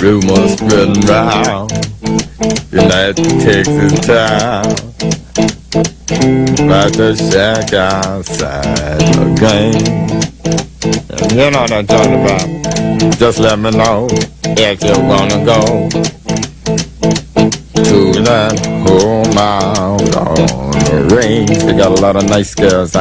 Rumors spreading round United Texas town About the shack outside the game. You know what I'm talking about Just let me know if you're gonna go To that the range. They got a lot of nice girls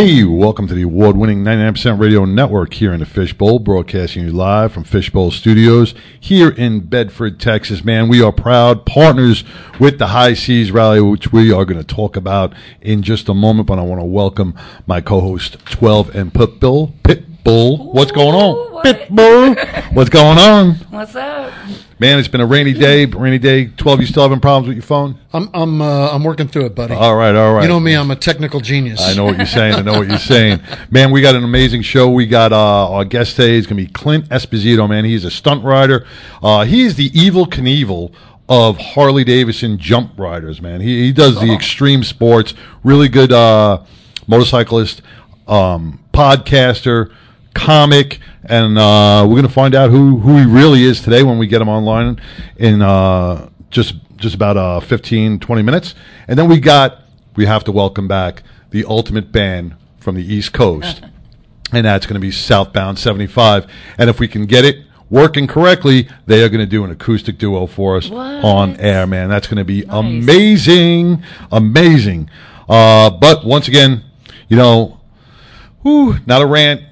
Hey, welcome to the award winning 99% radio network here in the Fishbowl, broadcasting you live from Fishbowl Studios here in Bedford, Texas. Man, we are proud partners with the High Seas Rally, which we are going to talk about in just a moment. But I want to welcome my co host, 12 and Pitbull. Pitbull, what's going on? what? Pitbull, what's going on? What's up? Man, it's been a rainy day, rainy day. 12, you still having problems with your phone? I'm I'm uh, I'm working through it, buddy. All right, all right. You know me, I'm a technical genius. I know what you're saying. I know what you're saying. Man, we got an amazing show. We got uh, our guest today is going to be Clint Esposito, man. He's a stunt rider. Uh, he's the Evel Knievel of Harley Davidson jump riders, man. He, he does the extreme sports. Really good uh, motorcyclist, um, podcaster, comic, and uh, we're going to find out who, who he really is today when we get him online in uh, just just about uh, 15, 20 minutes. And then we got, we have to welcome back the ultimate band from the East Coast. and that's going to be Southbound 75. And if we can get it working correctly, they are going to do an acoustic duo for us What? on air, man. That's going to be Nice. amazing, amazing. Uh, but once again, you know, whew, not a rant,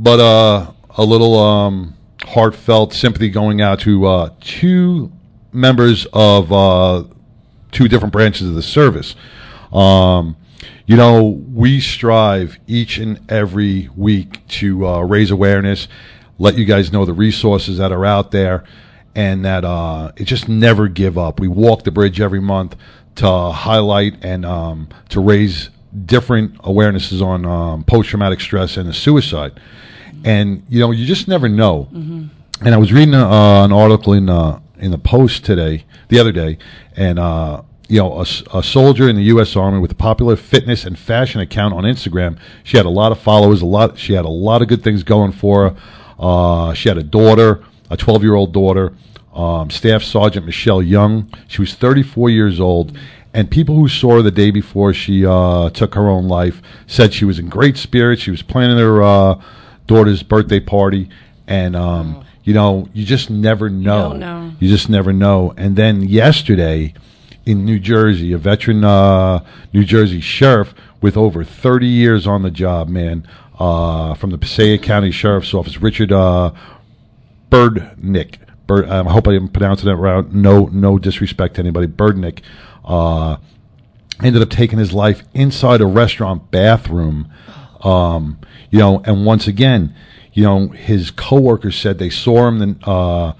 but uh, a little um, heartfelt sympathy going out to uh, two members of uh, two different branches of the service. Um, you know, we strive each and every week to uh, raise awareness, let you guys know the resources that are out there, and that uh, it just never give up. We walk the bridge every month to highlight and um, to raise different awarenesses on um, post traumatic stress and suicide. And you know, you just never know. And I was reading uh, an article in uh, in the Post today, the other day, and uh, you know, a soldier in the U.S. Army with a popular fitness and fashion account on Instagram. She had a lot of followers, a lot. She had a lot of good things going for her. Uh, she had a daughter, a 12 year old daughter. Um, Staff Sergeant Michelle Young. She was 34 years old. And people who saw her the day before she uh, took her own life said she was in great spirits. She was planning her uh, daughter's birthday party, and um, you know, you just never know. don't know. You just never know. And then yesterday in New Jersey, a veteran uh, New Jersey sheriff with over 30 years on the job, man, uh, from the Passaic County Sheriff's Office, Richard uh, Berdnik. Bird, I hope I am pronouncing that right. No, no disrespect to anybody. Berdnik. Uh, ended up taking his life inside a restaurant bathroom. Um, you know, and once again, you know, his coworkers said they saw him the, uh,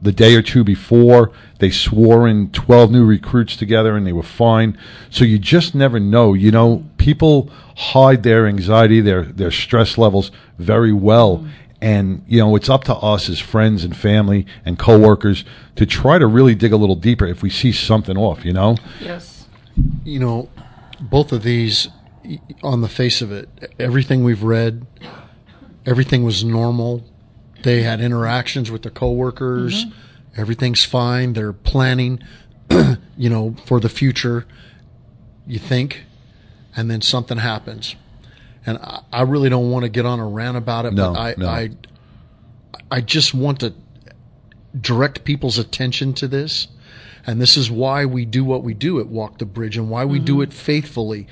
the day or two before. They swore in 12 new recruits together and they were fine. So you just never know. You know, people hide their anxiety, their, their stress levels very well. And, you know, it's up to us as friends and family and coworkers to try to really dig a little deeper if we see something off, you know? Yes. You know, both of these, y- on the face of it, everything we've read, everything was normal. They had interactions with their coworkers. Mm-hmm. Everything's fine. They're planning, you know, for the future. You think, and then something happens, and I, I really don't want to get on a rant about it. No, but I, no. I, I just want to direct people's attention to this. And this is why we do what we do at Walk the Bridge and why we do mm-hmm. it faithfully,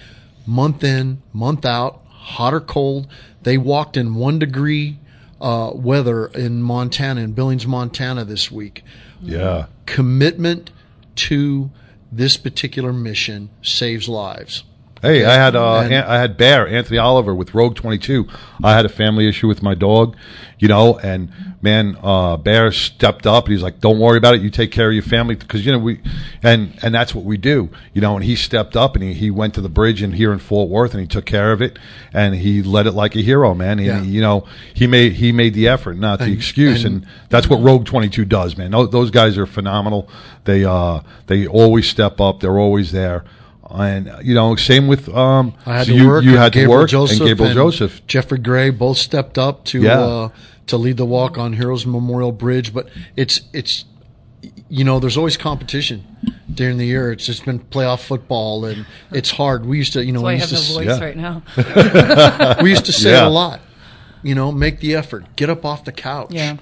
month in, month out, hot or cold. They walked in one degree uh, weather in Montana, in Billings, Montana this week. Yeah. Commitment to this particular mission saves lives. Hey, I had uh, And- I had Bear Anthony Oliver with Rogue Twenty Two. I had a family issue with my dog, you know, and man, uh, Bear stepped up and he's like, "Don't worry about it. You take care of your family because you know we," and and that's what we do, you know. And he stepped up and he, he went to the bridge and here in Fort Worth and he took care of it and he led it like a hero, man. And Yeah. you know, he made he made the effort, not the excuse, and- and, that's what Rogue Twenty Two does, man. Those, those guys are phenomenal. They uh they always step up. They're always there. And you know, same with um. I had so to you, work. You and had to work, Joseph and Gabriel Joseph. Jeffrey Gray both stepped up to Yeah. uh, to lead the walk on Heroes Memorial Bridge. But it's it's you know there's always competition during the year. It's just been playoff football and it's hard. We used to you know That's we used have to no voice yeah. right now. we used to say Yeah. a lot. You know, make the effort, get up off the couch. Yeah.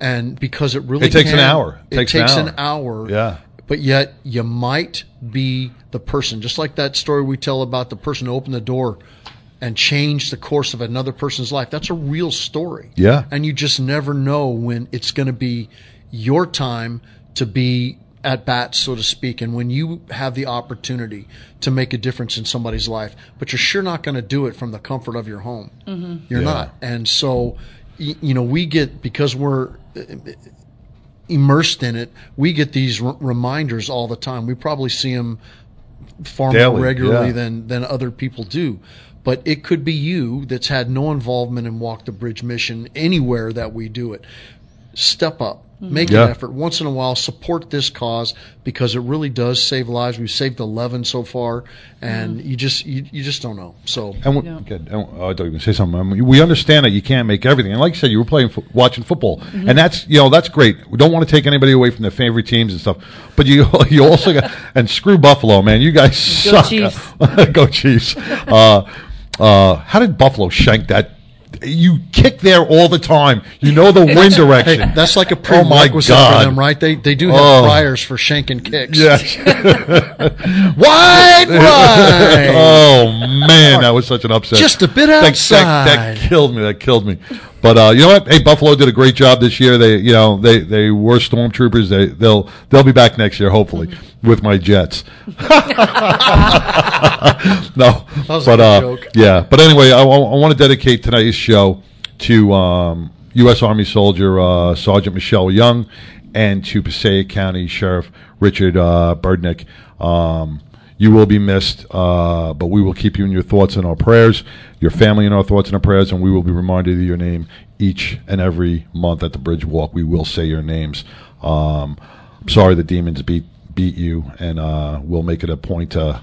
And because it really It takes an hour. It It takes takes, an an hour. Yeah. But yet you might be the person, just like that story we tell about the person who opened the door and changed the course of another person's life. That's a real story. Yeah. And you just never know when it's going to be your time to be at bat, so to speak, and when you have the opportunity to make a difference in somebody's life, but you're sure not going to do it from the comfort of your home. Mm-hmm. You're Yeah. not. And so, you know, we get, because we're immersed in it, we get these r- reminders all the time. We probably see them far Daily, more regularly yeah. than than other people do. But it could be you that's had no involvement in Walk the Bridge mission anywhere that we do it. Step up. Make Yeah. an effort once in a while. Support this cause because it really does save lives. We've saved eleven so far, and you just you, you just don't know. So And we, Yeah. good. And, uh, I thought you were going to say something. I mean, we understand that you can't make everything, and like you said, you were playing, fo- watching football, Mm-hmm. and that's you know that's great. We don't want to take anybody away from their favorite teams and stuff, but you you also got and screw Buffalo, man. You guys Go suck. Chiefs. Go Chiefs. Uh, uh, how did Buffalo shank that? You kick there all the time. You know the wind direction. Hey, that's like a Oh prerequisite God. for them, right? They they do have Oh. priors for shanking kicks. Yes. wide right. oh man, that was such an upset. Just a bit That- that, outside. that, killed me. That killed me. But uh, you know what? Hey, Buffalo did a great job this year. They, you know, they they were stormtroopers. They they'll they'll be back next year, hopefully, with my Jets. no, was a but uh, joke. yeah. But anyway, I, want to dedicate tonight's show to um, U.S. Army soldier uh, Sergeant Michelle Young and to Passaic County Sheriff Richard uh, Berdnik. Um, you will be missed, uh, but we will keep you in your thoughts and our prayers, your family in our thoughts and our prayers, and we will be reminded of your name each and every month at the Bridge Walk. We will say your names. Um, I'm sorry the demons beat beat you, and uh, we'll make it a point to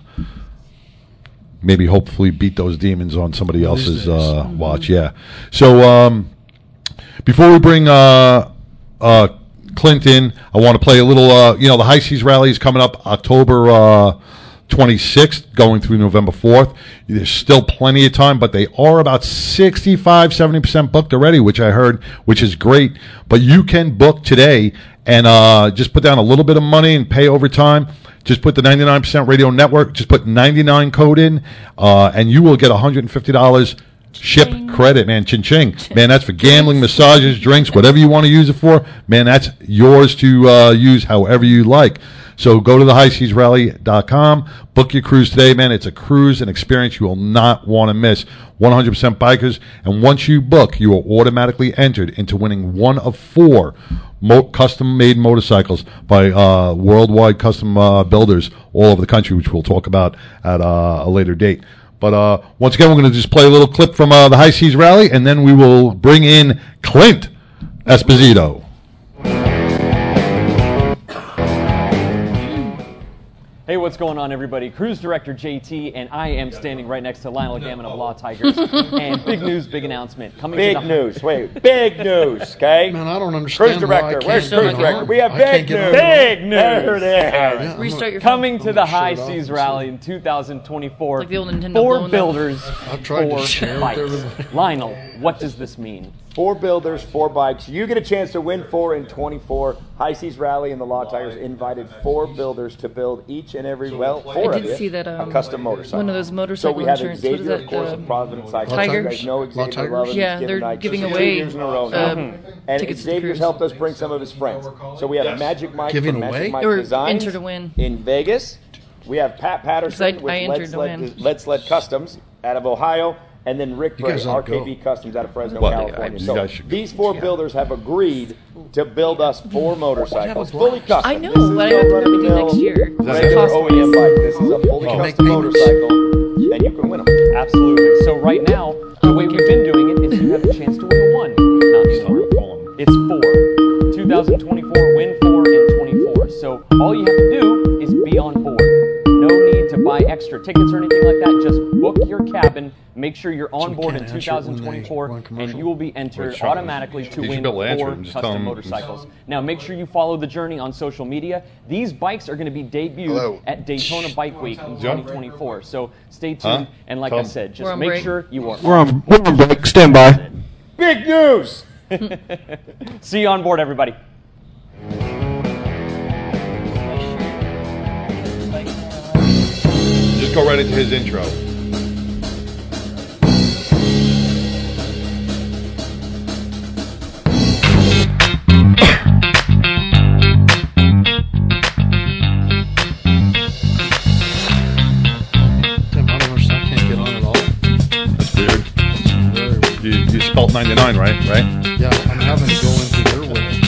maybe hopefully beat those demons on somebody else's uh, watch. Yeah. So um, before we bring uh, uh, Clinton, I want to play a little. Uh, you know, the High Seas Rally is coming up October. Uh, 26th going through November 4th. There's still plenty of time, but they are about 65, 70% booked already, which I heard, which is great. But you can book today and uh, just put down a little bit of money and pay over time. Just put the 99% radio network, just put 99 code in, uh, and you will get $150 Ship credit, man. Ching ching. Man, that's for gambling, massages, drinks, whatever you want to use it for. Man, that's yours to uh, use however you like. So go to the highseasrally.com, book your cruise today, man. It's a cruise and experience you will not want to miss. 100% bikers. And once you book, you are automatically entered into winning one of four mo- custom made motorcycles by uh, worldwide custom uh, builders all over the country, which we'll talk about at uh, a later date. But uh, once again, we're going to just play a little clip from uh, the High Seas Rally, and then we will bring in Clint Esposito. Hey, what's going on, everybody? Cruise Director JT, and I am standing right next to Lionel Gammon of Law Tigers. and big news, big announcement coming Big to the news. Wait, big news. Okay. Man, I don't Cruise understand. why I director. can't Where's get Cruise on. director? We have I can't big get on. news. Big news. There it is. Yeah, Restart your phone. coming to the gonna shut High Seas Rally in 2024. like the old Nintendo Four up. builders, I've tried to four share with bikes. everybody. Lionel, what does this mean? Four builders, four bikes. You get a chance to win four in 24. High Seas Rally and the Law Tigers invited four builders to build each and every, well, four I of did you, see that, um, a custom motorcycle. one of those So we have insurance- what is Xavier, that, of course, of Providence Cycling. Tigers? You guys know Law Xavier Tigers? Yeah, they're given giving two away, years in a row now. uh, and tickets to Xavier's helped us bring some of his friends. So we have Magic Mike Giving from Magic away? Mike Or Designs enter to win. in Vegas. We have Pat Patterson I- with I entered Let's to Let. Let's Let Customs out of Ohio, and then Rick Bray, RKB go. Customs out of Fresno, Well, California. you So guys should go. these four builders have agreed to build us four motorcycles, fully custom. I know, what is but I no have to do next year. Regular Cost OEM bike. This is a fully Oh. Make custom payments. motorcycle, and you can win them. Absolutely. So right now, the way we've been doing it is you have a chance to win a one, not four. It's four. 2024, win four in 24. So all you have to do is be on board. No need to buy extra tickets or anything like that. Just book your cabin. Make sure you're on we board in can't answer it when they 2024, and you will be entered Wait, automatically to win be able to four it and just tell custom them- motorcycles. Now, make sure you follow the journey on social media. These bikes are going to be debuted Hello. at Daytona Bike Week in 2024. So stay tuned. Huh? And like Tell I 'em. said, just make break. sure you are. We're on, we're on break. Stand by. Big news! See you on board, everybody. Go right into his intro. Damn, I don't understand. I can't get on at all. That's weird. You, you spelled 99, right? Right? Yeah, I'm having to go into your way.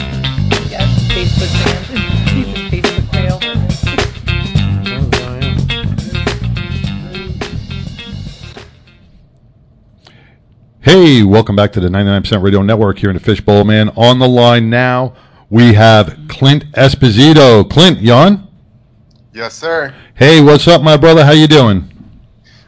Yeah, Facebook fan. Hey, welcome back to the 99% Radio Network here in the Fishbowl, man. On the line now, we have Clint Esposito. Clint, you on? Yes, sir. Hey, what's up, my brother? How you doing?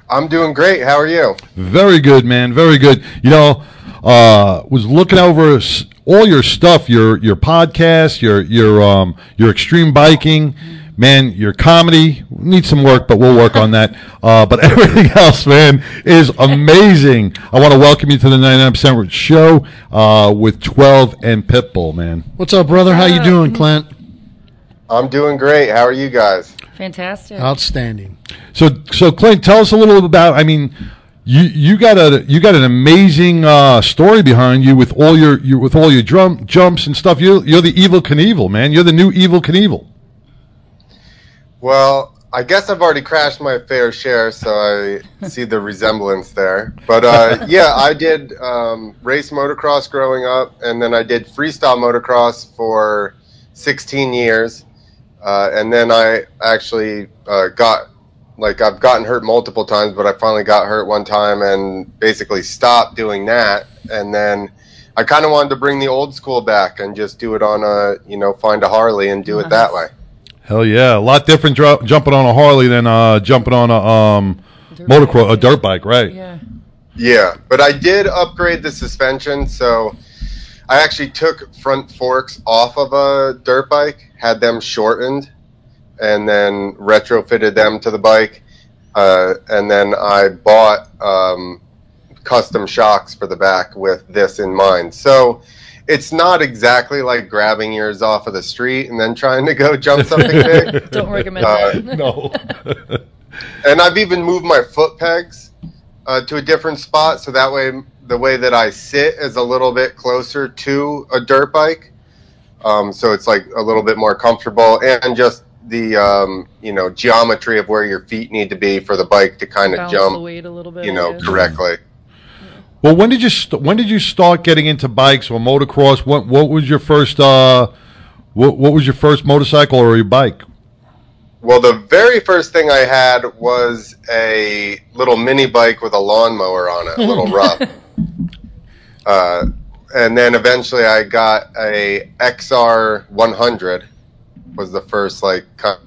I'm doing great. How are you? Very good, man. Very good. You know, uh, was looking over all your stuff, your your podcast, your your um your extreme biking, man, your comedy needs some work, but we'll work on that. Uh, but everything else, man, is amazing. I want to welcome you to the 99% show uh, with 12 and Pitbull, man. What's up, brother? How you doing, Clint? I'm doing great. How are you guys? Fantastic. Outstanding. So, so Clint, tell us a little about. I mean, you you got a you got an amazing uh, story behind you with all your, your with all your drum jumps and stuff. You you're the Evel Knievel, man. You're the new Evel Knievel. Well, I guess I've already crashed my fair share, so I see the resemblance there. But uh, yeah, I did um, race motocross growing up, and then I did freestyle motocross for 16 years. Uh, and then I actually uh, got, like, I've gotten hurt multiple times, but I finally got hurt one time and basically stopped doing that. And then I kind of wanted to bring the old school back and just do it on a, you know, find a Harley and do it that way. Hell yeah, a lot different dro- jumping on a Harley than uh, jumping on a um, Dirt motocross, a dirt bike, right? Yeah. Yeah, but I did upgrade the suspension, so I actually took front forks off of a dirt bike, had them shortened, and then retrofitted them to the bike. Uh, and then I bought um, custom shocks for the back with this in mind. So it's not exactly like grabbing yours off of the street and then trying to go jump something big. Don't recommend Uh, that. No. And I've even moved my foot pegs uh, to a different spot, so that way the way that I sit is a little bit closer to a dirt bike. Um, so it's like a little bit more comfortable, and just the um, you know geometry of where your feet need to be for the bike to kind of Balance the jump, weight a little bit. you know, correctly. Well, when did you st- when did you start getting into bikes or motocross? What what was your first uh, what what was your first motorcycle or your bike? Well, the very first thing I had was a little mini bike with a lawnmower on it, a little rough. Uh, and then eventually I got a XR 100 was the first like kind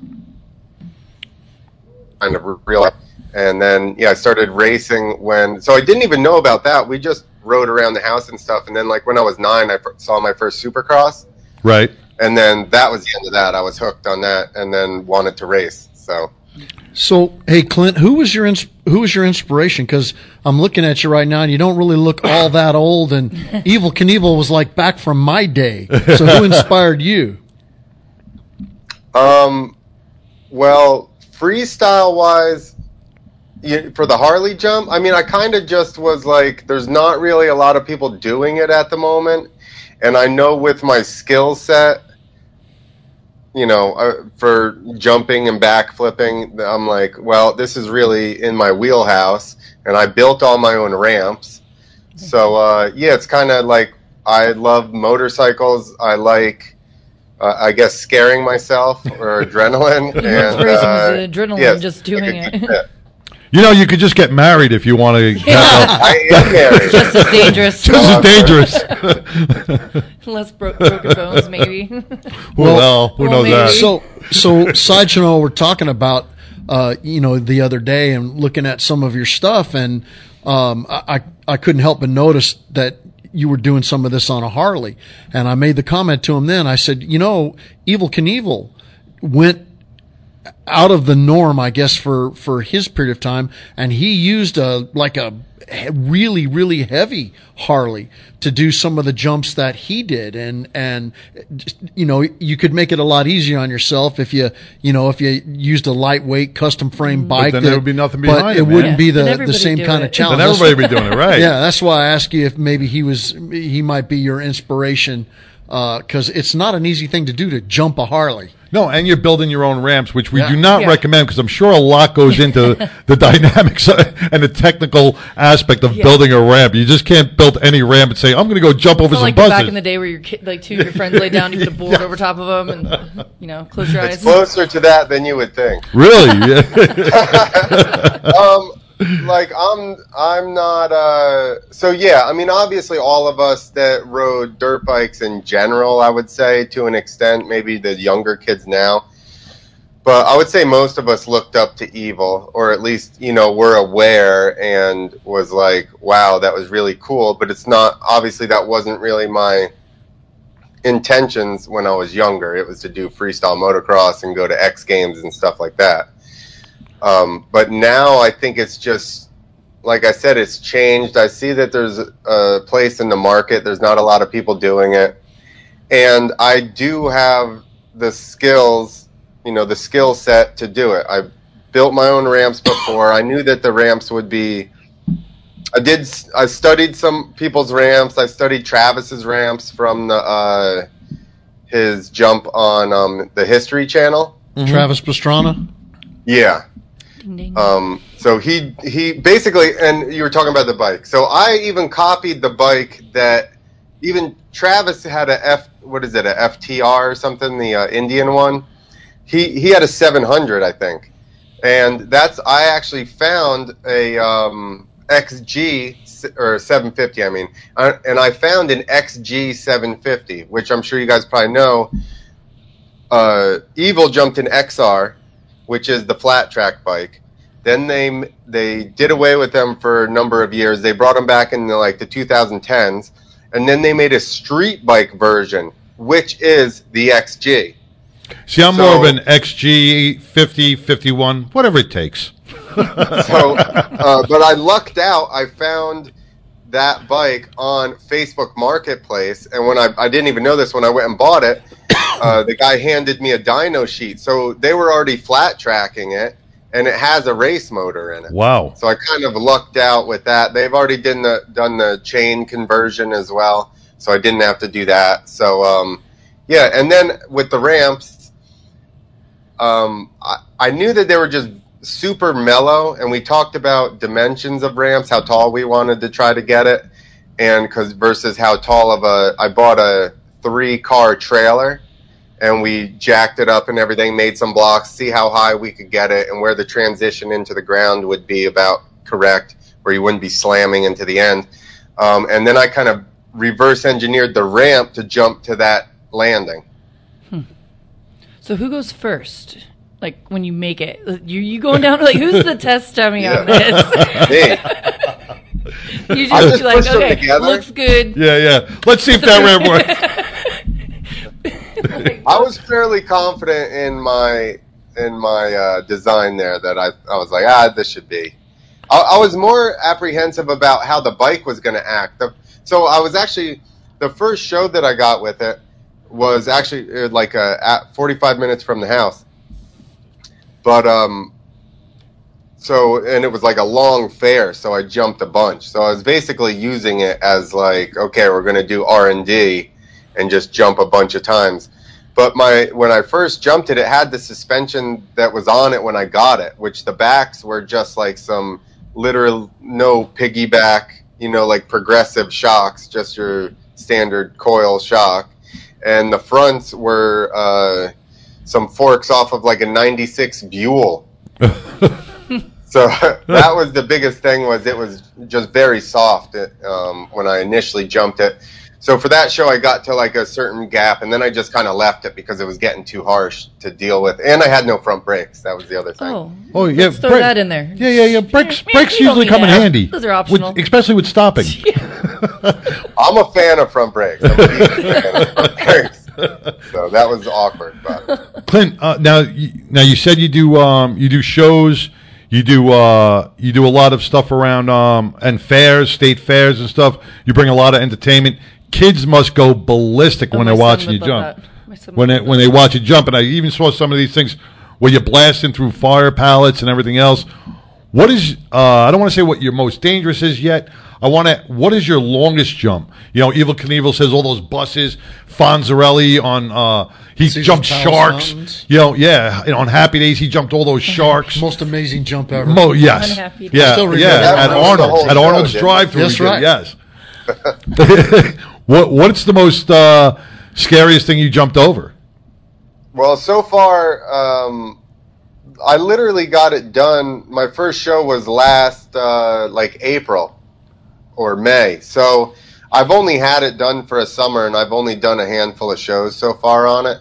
of real. And then yeah, I started racing when. So I didn't even know about that. We just rode around the house and stuff. And then like when I was nine, I saw my first Supercross Right. and then that was the end of that. I was hooked on that, and then wanted to race. So So, hey, Clint, who was your ins- who was your inspiration? Because I'm looking at you right now, and you don't really look all that old. And Evel Knievel was like back from my day. So, who inspired you? Um, well, freestyle wise, you, for the Harley jump, I mean, I kind of just was like, there's not really a lot of people doing it at the moment, and I know with my skill set, you know, uh, for jumping and back flipping, I'm like, well, this is really in my wheelhouse, and I built all my own ramps. So uh, yeah, it's kind of like I love motorcycles. I like, uh, I guess, scaring myself or adrenaline. and uh, adrenaline, yes, just doing it. good fit. You know, you could just get married if you want to. I am married. Just as dangerous. Just as dangerous. Less bro- broken bones, maybe. well, who knows maybe. that? So, so Side Channel, we're talking about, uh, you know, the other day and looking at some of your stuff, and um, I, I I couldn't help but notice that you were doing some of this on a Harley, and I made the comment to him then. I said, you know, Evel Knievel went out of the norm, I guess, for, for his period of time. And he used a, like a really, really heavy Harley to do some of the jumps that he did. And, and, you know, you could make it a lot easier on yourself if you, you know, if you used a lightweight custom frame mm-hmm. bike. then that- there would be nothing but behind it it, man. wouldn't be Yeah. Then the, the same kind it. of challenge. Then everybody would be doing it right. yeah, that's why I ask you if maybe he was he might be your inspiration uh, because it's not an easy thing to do to jump a Harley. No, and you're building your own ramps, which we Yeah. do not Yeah. recommend because I'm sure a lot goes into the dynamics and the technical aspect of Yeah. building a ramp. You just can't build any ramp and say, I'm going to go jump over It's not some like buses. back in the day where your kid, like two of your friends lay down, you put a board over top of them, and you know, close your eyes. Closer to that than you would think. really? Um, like I'm, I'm not. Uh, so yeah, I mean, obviously, all of us that rode dirt bikes in general, I would say, to an extent, maybe the younger kids now. But I would say most of us looked up to Evel, or at least you know were aware and was like, "Wow, that was really cool." But it's not. Obviously, that wasn't really my intentions when I was younger. It was to do freestyle motocross and go to X Games and stuff like that. Um, but now I think it's just, like I said, it's changed. I see that there's a place in the market. There's not a lot of people doing it. And I do have the skills, you know, the skill set to do it. I built my own ramps before. I knew that the ramps would be. I did. I studied some people's ramps. I studied Travis's ramps from the uh, his jump on um, the History Channel. Travis Pastrana. Yeah. Um, so he he basically, and you were talking about the bike. So I even copied the bike that even Travis had a F. What is it? A FTR or something? The uh, Indian one. He he had a 700, I think, and that's I actually found a um, XG or 750. I mean, and I found an XG 750, which I'm sure you guys probably know. Uh, Evel jumped in XR which is the flat track bike. Then they they did away with them for a number of years. They brought them back in the, like the 2010s, and then they made a street bike version, which is the XG. See, I'm So- more of an XG 50, 51, whatever it takes. So, uh, but I lucked out. I found that bike on Facebook Marketplace, and when I I didn't even know this when I went and bought it, uh, the guy handed me a dyno sheet. So they were already flat tracking it, and it has a race motor in it. Wow. So I kind of lucked out with that. They've already done the done the chain conversion as well, so I didn't have to do that. So um, yeah, and then with the ramps, um, I, I knew that they were just super mellow, and we talked about dimensions of ramps, how tall we wanted to try to get it, and because versus how tall of a I bought a three car trailer and we jacked it up and everything, made some blocks, see how high we could get it, and where the transition into the ground would be about correct, where you wouldn't be slamming into the end. Um, and then I kind of reverse engineered the ramp to jump to that landing. So who goes first? Like when you make it, you you going down? Like who's the test dummy on this? Me. you just just be like, pushed okay, together. looks good. Yeah, yeah. Let's see if that ramp works. I was fairly confident in my in my uh, design there that I I was like ah this should be. I, I was more apprehensive about how the bike was going to act. The, so I was actually the first show that I got with it was actually uh, like uh, at 45 minutes from the house. But um so and it was like a long fair so I jumped a bunch. So I was basically using it as like okay, we're going to do R&D and just jump a bunch of times. But my when I first jumped it, it had the suspension that was on it when I got it, which the backs were just like some literal no piggyback, you know, like progressive shocks, just your standard coil shock, and the fronts were uh, some forks off of like a '96 Buell. So that was the biggest thing was it was just very soft um, when I initially jumped it. So for that show, I got to like a certain gap, and then I just kind of left it because it was getting too harsh to deal with, and I had no front brakes. That was the other thing. Oh, Oh yeah, Let's throw brake- that in there. Yeah, yeah, yeah. Brakes, Yeah, brakes usually need come in that. handy. Those are optional. With, especially with stopping. I'm a fan of front brakes. I'm a fan of front brakes. So that was awkward, but Clint, uh, now you, now you said you do um, you do shows, you do uh, you do a lot of stuff around um, and fairs, state fairs and stuff. You bring a lot of entertainment. Kids must go ballistic Oh, when they're watching you jump. that. My son When would they, when they watch you jump, and I even saw some of these things where you're blasting through fire pallets and everything else. What is uh, I don't want to say what your most dangerous is yet. I want to. What is your longest jump? You know, Evel Knievel says all those buses. Fonzarelli on uh, he Caesar's jumped Palace sharks. Mountains. You know, yeah. You know, on Happy Days he jumped all those sharks. Most amazing jump ever. Mo, yes, Unhappy yeah, Still remember yeah. At one. That was the Arnold's, at Arnold's drive-through. That's right. Yes. what What's the most uh, scariest thing you jumped over? well, so far, um, I literally got it done. My first show was last uh, like April or May, so I've only had it done for a summer, and I've only done a handful of shows so far on it,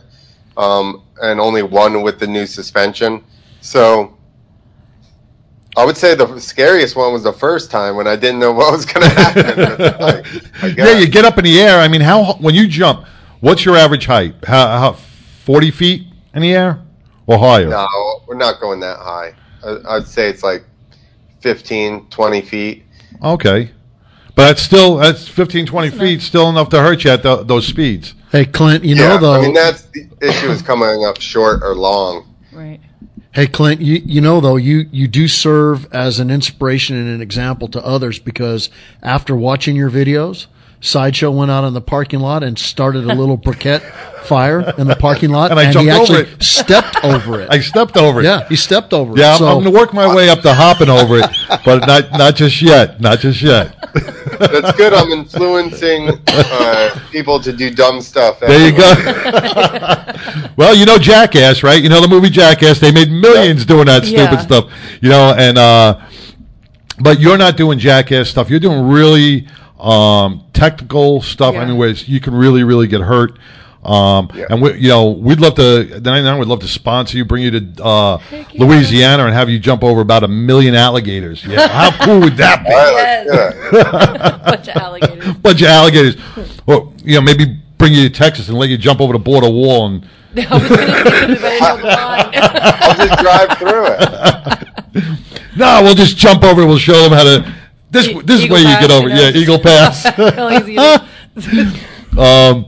um, and only one with the new suspension. So. I would say the scariest one was the first time when I didn't know what was going to happen. with the bike, I Yeah, you get up in the air. I mean, how when you jump, what's your average height? How, how forty feet in the air or higher? No, we're not going that high. I, I'd say it's like 15, 20 feet. Okay, but that's still that's 15, 20 feet, still enough to hurt you at tho- those speeds. Hey, Clint, you know though. I mean that's the issue is coming up short or long. Right. Hey Clint, you you know though you you do serve as an inspiration and an example to others because after watching your videos, Sideshow went out in the parking lot and started a little briquette fire in the parking lot, And I he jumped over actually it. stepped over it. I stepped over it. yeah, he stepped over Yeah, it. I'm, So, I'm going to work my way up to hopping over it, but not not just yet. Not just yet. That's good. I'm influencing uh, people to do dumb stuff. There you go. well, you know Jackass, right? You know the movie Jackass. They made millions doing that stupid Yeah. stuff. You know, and uh, but you're not doing Jackass stuff. You're doing really um, technical stuff. I Yeah. mean, where you can really, really get hurt. Um, Yeah. And we, you know, we'd love to. Then I would love to sponsor you, bring you to uh, Heck yeah. Louisiana, and have you jump over about a million alligators. Yeah, how cool would that be? All right, Yes. Bunch of alligators. bunch of alligators. Or you know, maybe bring you to Texas and let you jump over the border wall and I was going to say that, but I didn't know the line. I'll just drive through it. no, we'll just jump over. We'll show them how to. This E- this is Eagle where you get over. you know, Yeah, Eagle Pass. How easy it is. um,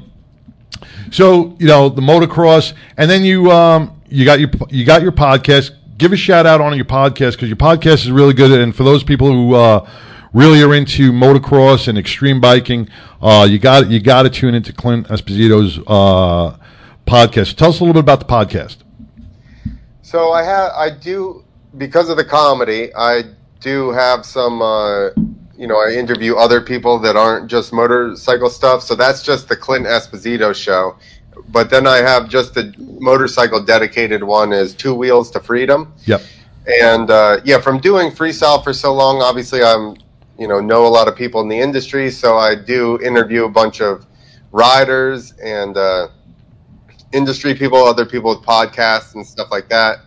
so you know the motocross, and then you um you got your you got your podcast give a shout out on your podcast because your podcast is really good. And for those people who uh, really are into motocross and extreme biking, uh, you got you got to tune into Clint Esposito's uh, podcast. Tell us a little bit about the podcast. So I have, I do, because of the comedy, I do have some, uh, you know, I interview other people that aren't just motorcycle stuff. So that's just the Clint Esposito show. But then I have just the motorcycle dedicated one is Two Wheels to Freedom. Yep. And uh, yeah, from doing freestyle for so long, obviously I'm, you know, know a lot of people in the industry. So I do interview a bunch of riders and uh, industry people, other people with podcasts and stuff like that.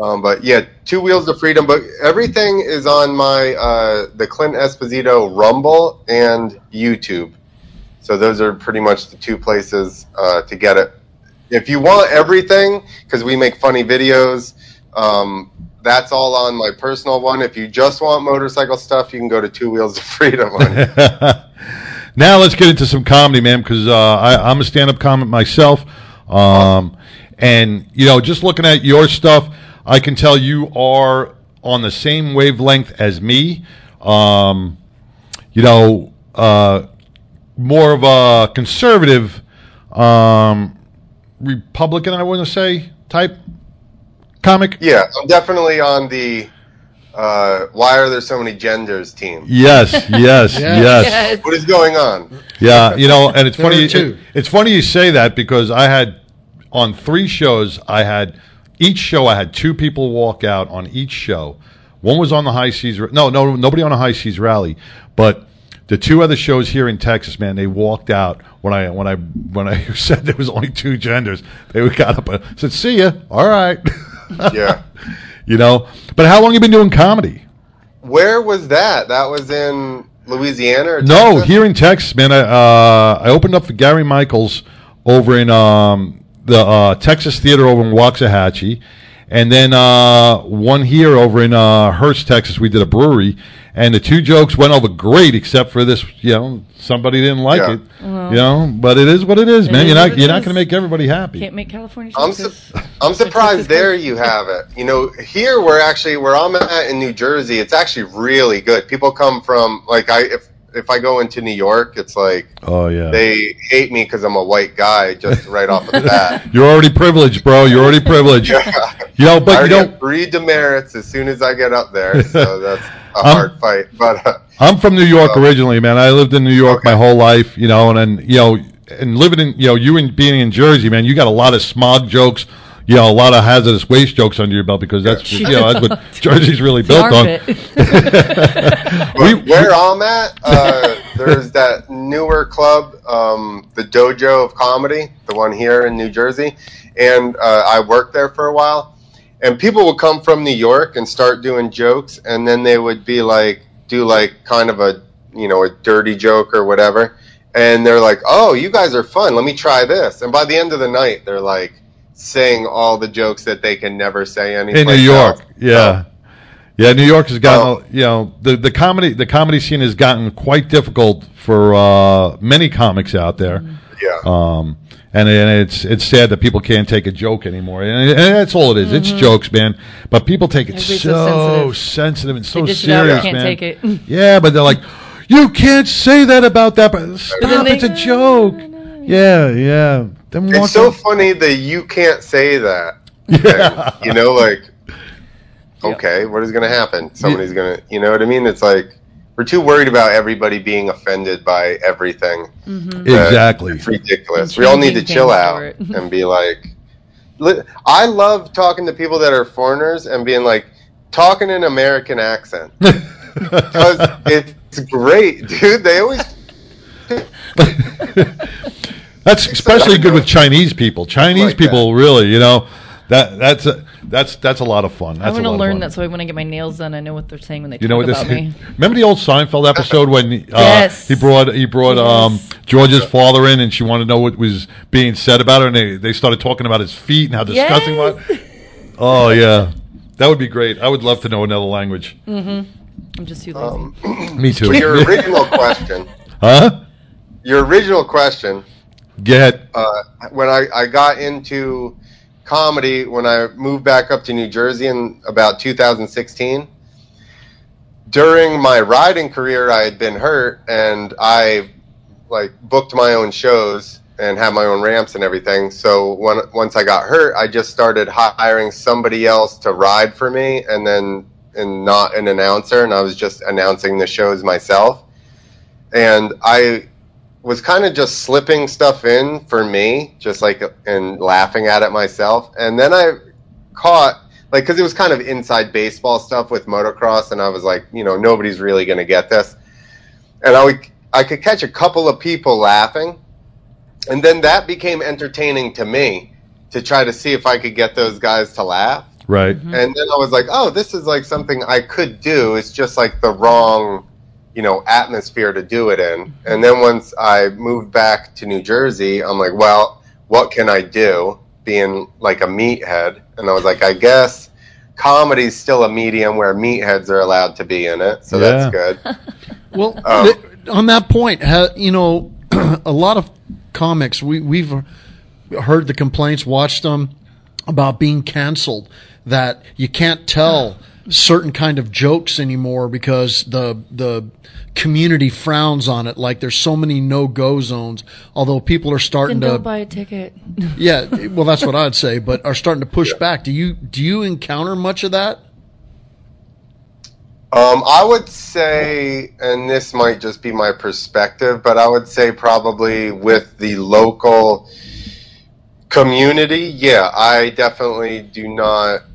Um, but yeah, two wheels to freedom. But everything is on my uh, the Clint Esposito Rumble and YouTube. So those are pretty much the two places uh, to get it. If you want everything, because we make funny videos, um, that's all on my personal one. If you just want motorcycle stuff, you can go to Two Wheels to Freedom. Now let's get into some comedy, man, because uh, I'm a stand-up comic myself, um, and you know, just looking at your stuff, I can tell you are on the same wavelength as me. Um, you know, uh, more of a conservative um, Republican, I want to say, type comic. yeah, I'm definitely on the uh, why are there so many genders team. Yes, yes, yes. Yes. What is going on? Yeah, you know, and it's There funny. are it- it's funny you say that because I had on three shows. I had each show. I had two people walk out on each show. One was on the high seas. No, no, nobody on a high seas rally. But the two other shows here in Texas, man, they walked out when I when I when I said there was only two genders. They got up and said, "See ya." All right. Yeah. you know. But how long you been doing comedy? Where was that? That was in Louisiana or No, here in Texas, man. I uh, I opened up for Gary Michaels over in um, the uh, Texas Theater over in Waxahachie, and then uh, one here over in uh, Hurst, Texas. We did a brewery, and the two jokes went over great, except for this. You know, somebody didn't like Yeah. it. You know, but it is what it is, man. is you're not you're not going to make everybody happy. Can't make California I'm su- I'm surprised there you have it. You know, here we're actually where I'm at in New Jersey. It's actually really good. People come from like I if if I go into New York, it's like Oh yeah. they hate me because I'm a white guy just right off the bat. you're already privileged, bro. You're already privileged. You know, I but you don't. read demerits as soon as I get up there, so that's a I'm- hard fight. But uh, I'm from New York Oh. originally, man. I lived in New York Okay. my whole life, you know, and then you know, and living in you know, you and being in Jersey, man, you got a lot of smog jokes, you know, a lot of hazardous waste jokes under your belt because that's you know that's what Jersey's really The built on. We- where I'm at, uh, there's that newer club, um, the Dojo of Comedy, the one here in New Jersey, and uh, I worked there for a while. And people would come from New York and start doing jokes, and then they would be like, do like kind of a, you know, a dirty joke or whatever. And they're like, "Oh, you guys are fun. Let me try this." And by the end of the night, they're like saying all the jokes that they can never say in New York. else. Yeah. Yeah, New York has gotten, Oh. you know, the, the comedy the comedy scene has gotten quite difficult for uh, many comics out there. Yeah. Um, and, and it's it's sad that people can't take a joke anymore, and, and that's all it is. It's jokes, man. But people take it Everybody's so, so sensitive. sensitive. and so They dish it out, serious, can't man. take it. Yeah, but they're like, you can't say that about that. But stop, then they- it's a joke. Yeah, yeah. Then walk It's so funny that you can't say that. Yeah. And, you know, like, okay, what is going to happen? Somebody's going to, you know what I mean? It's like we're too worried about everybody being offended by everything. Mm-hmm. that exactly. It's ridiculous. And we all need to chill out and be like. I love talking to people that are foreigners and being like talking in American accent because it's great, dude. They always That's especially good with Chinese people. Chinese Like people, really, you know, that that's a, that's that's a lot of fun. I That's want to learn that so when I get my nails done, I know what they're saying when they You talk know what this? about me. Remember the old Seinfeld episode when uh, Yes. he brought he brought Yes. um, George's father in, and she wanted to know what was being said about her, and they, they started talking about his feet and how disgusting it was. Oh yeah, that would be great. I would love to know another language. I'm just too lazy. um, Me too. your original question. huh? Your original question Get uh, when I, I got into comedy when I moved back up to New Jersey in about 2016. During my riding career, I had been hurt, and I like booked my own shows and had my own ramps and everything. So when once I got hurt, I just started hiring somebody else to ride for me, and then and not an announcer, and I was just announcing the shows myself. And I was kind of just slipping stuff in for me, just like and laughing at it myself. And then I caught like because it was kind of inside baseball stuff with motocross, and I was like, you know, nobody's really gonna get this. And I would I could catch a couple of people laughing, and then that became entertaining to me to try to see if I could get those guys to laugh. Right. Mm-hmm. And then I was like, oh, this is like something I could do. It's just like the wrong, you know, atmosphere to do it in. And then once I moved back to New Jersey, I'm like, well, what can I do being like a meathead? And I was like, I guess comedy's still a medium where meatheads are allowed to be in it. So Yeah. that's good. Well, Um, th- on that point, ha, you know, a lot of comics we we've heard the complaints, watched them about being canceled. That you can't tell certain kind of jokes anymore because the the community frowns on it. Like there's so many no go zones. Although people are starting Then to don't buy a ticket. yeah, well, that's what I'd say, but are starting to push back. Do you do you encounter much of that? Um, I would say, and this might just be my perspective, but I would say probably with the local community, yeah, I definitely do not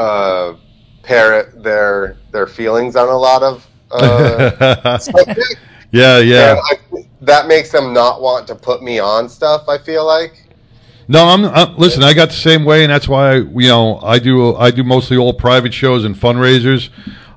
uh, parrot their their feelings on a lot of uh, yeah, yeah. I, that makes them not want to put me on stuff. I feel like. No, I'm, i listen. I got the same way, and that's why you know I do. I do mostly all private shows and fundraisers.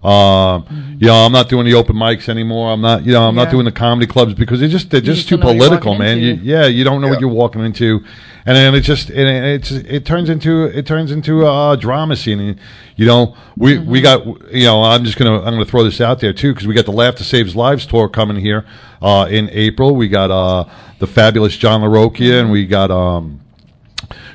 Um, You know, I'm not doing the open mics anymore. I'm not. You know, I'm not doing the comedy clubs because they're just they're just just too don't know what you're political, man. You, yeah, you don't know what you're walking into, and then it just it, it's it turns into it turns into a drama scene. And, you know, we we got you know I'm just gonna I'm gonna throw this out there too because we got the Laugh to Saves Lives tour coming here uh, in April. We got uh, the fabulous John LaRocchia, and we got um.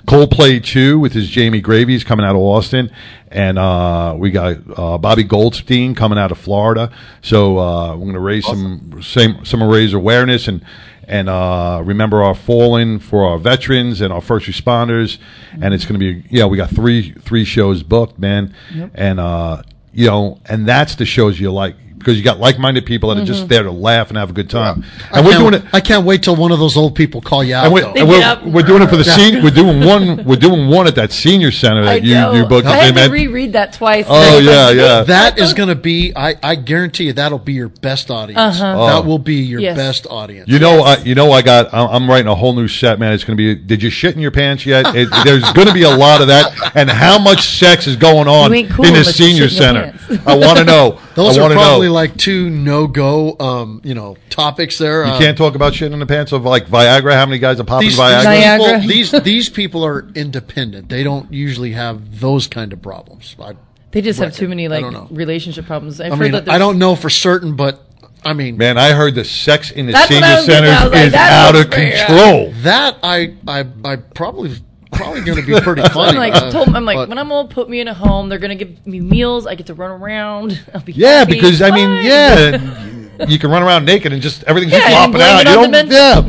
Coldplay 2 with his Jamie Gravies coming out of Austin. And uh, we got uh, Bobby Goldstein coming out of Florida. So uh, we're going to raise some same some raise awareness and and uh, remember our fallen for our veterans and our first responders. And it's going to be yeah we got three three shows booked, man. And uh, you know and that's the shows you like because you got like minded people that are just there to laugh and have a good time. I And we're doing it. I can't wait till one of those old people call you out. And, we, though. and we're, Yep. we're doing it for the senior. We're doing one. We're doing one at that senior center that I you know. you booked. I had man. to reread that twice. Oh yeah, yeah. That is going to be. I, I guarantee you that'll be your best audience. Uh-huh. That Oh. will be your Yes. best audience. You know, I, you know, I got. I- I'm writing a whole new set, man. It's going to be. Did you shit in your pants yet? It, there's going to be a lot of that, and how much sex is going on You ain't cool in the unless you senior shit in your center? pants. I want to know. Those I are probably know. like two no go, um, you know, topics there. you Uh, can't talk about shitting in the pants of like Viagra. How many guys are popping these, Viagra? these Viagra. people, these these people are independent. They don't usually have those kind of problems. I, They just have too many like relationship problems. I've I heard mean, that I don't know for certain, but I mean Man, I heard the sex in the senior I was centers at. I was like, is out of fair. control. that I I I probably probably going to be pretty funny. I'm like, uh, told, I'm like, but- when I'm old, put me in a home. They're gonna give me meals. I get to run around. I'll be Yeah, happy. because I mean, Fine. yeah, you can run around naked and just everything's Yeah, just and flopping out. You don't, dementia. yeah.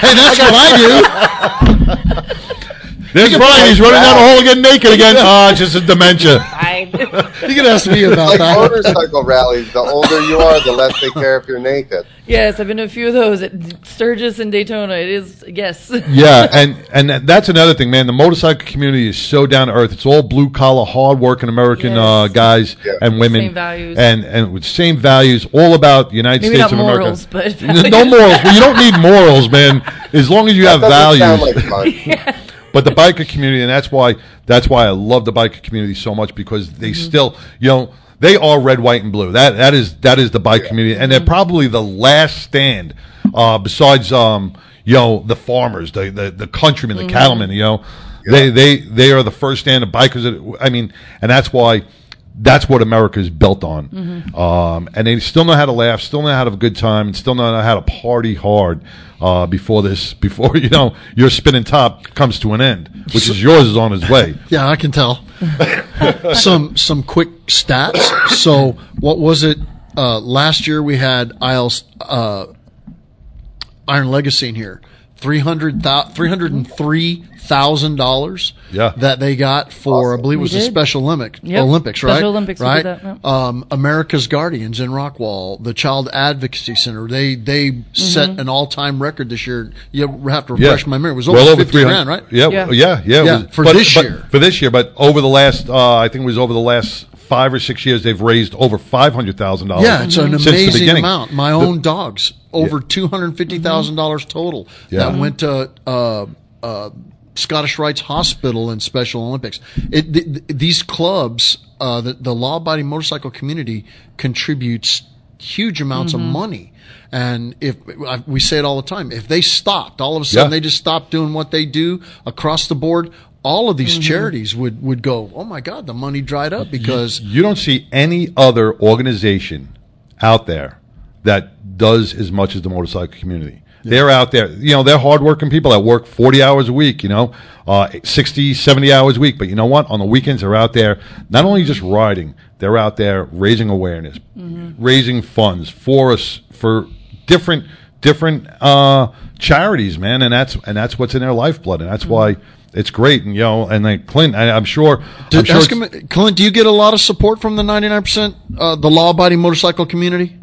hey, that's what I do. There's Brian. He's running down the hole again, naked again. Ah, it's just a dementia. Fine. You can ask me about Like that. motorcycle rallies, the older you are, the less they care if you're naked. Yes, I've been to a few of those at Sturgis and Daytona. It is yes. Yeah, and and that's another thing, man. The motorcycle community is so down to earth. It's all blue collar, hard working American Yes. uh, guys Yeah. and women, Same values. and and with same values, all about the United Maybe States not of morals, America. but N- no morals. Well, you don't need morals, man. As long as you have Doesn't values. sound like fun. But the biker community, and that's why that's why I love the biker community so much because they Mm-hmm. still, you know, they are red, white, and blue. That that is that is the bike community, and Mm-hmm. they're probably the last stand, uh, besides um, you know, the farmers, the the, the countrymen, Mm-hmm. the cattlemen. You know, they they they are the first stand of bikers. That, I mean, and that's why that's what America is built on. Mm-hmm. Um, and they still know how to laugh, still know how to have a good time, and still know how to party hard uh, before this, before you know your spinning top comes to an end, which is yours is on its way. Yeah, I can tell. some some quick stats. So, what was it? Uh, last year we had IELTS, uh, Iron Legacy in here. $303,000 Yeah. that they got for, I believe it was We the. Special Olympic, Yep. Olympics, right? Special Olympics, right? that, yep. Um, America's Guardians in Rockwall, the Child Advocacy Center, they they set Mm-hmm. an all time record this year. You have to refresh my memory. It was over well over 50 300 grand, right? Yeah, Yeah. yeah, yeah. Yeah, was- for but- this but- year. For this year, but over the last, uh, I think it was over the last five or six years, they've raised over five hundred thousand dollars. Yeah, it's an since the amazing beginning. amount. My own dogs, over two hundred fifty thousand dollars total Yeah. that went to uh, uh, Scottish Rite's Hospital and Special Olympics. It, th- th- these clubs, uh, the, the law-abiding motorcycle community contributes huge amounts of money. And if I- we say it all the time, if they stopped, all of a sudden Yeah. they just stopped doing what they do across the board, all of these charities would, would go, oh my God, the money dried up because You don't see any other organization out there that does as much as the motorcycle community. They're out there, you know, they're hardworking people that work 40 hours a week, you know, uh, 60, 70 hours a week. But you know what? On the weekends, they're out there not only just riding, they're out there raising awareness, raising funds for us, for different, different, uh, charities, man. And that's, and that's what's in their lifeblood. And that's why it's great. And, you know, and like Clint, I, I'm sure, Do, I'm sure ask him, Clint, do you get a lot of support from the 99%, uh, the law abiding motorcycle community?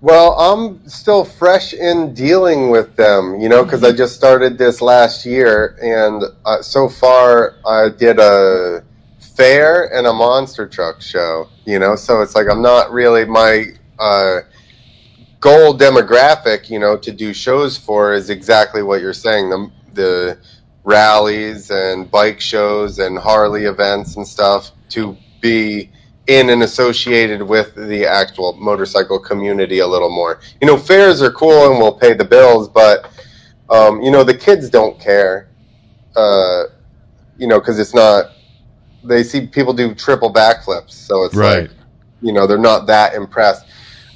Well, I'm still fresh in dealing with them, you know, because I just started this last year, and uh, so far I did a fair and a monster truck show, you know, so it's like I'm not really my uh, goal demographic, you know, to do shows for is exactly what you're saying the the rallies and bike shows and Harley events and stuff to be in and associated with the actual motorcycle community a little more. You know, fairs are cool and will pay the bills, but um, you know the kids don't care. Uh, you know, because it's not. They see people do triple backflips, so it's Right. like, you know, they're not that impressed.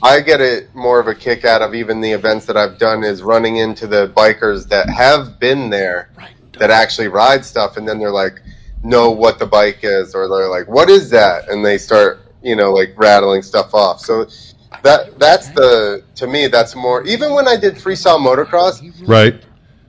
I get it more of a kick out of even the events that I've done is running into the bikers that have been there that actually ride stuff, and then they're like, know what the bike is, or they're like, what is that? And they start, you know, like rattling stuff off. So that that's the to me that's more. Even when I did freestyle motocross, right.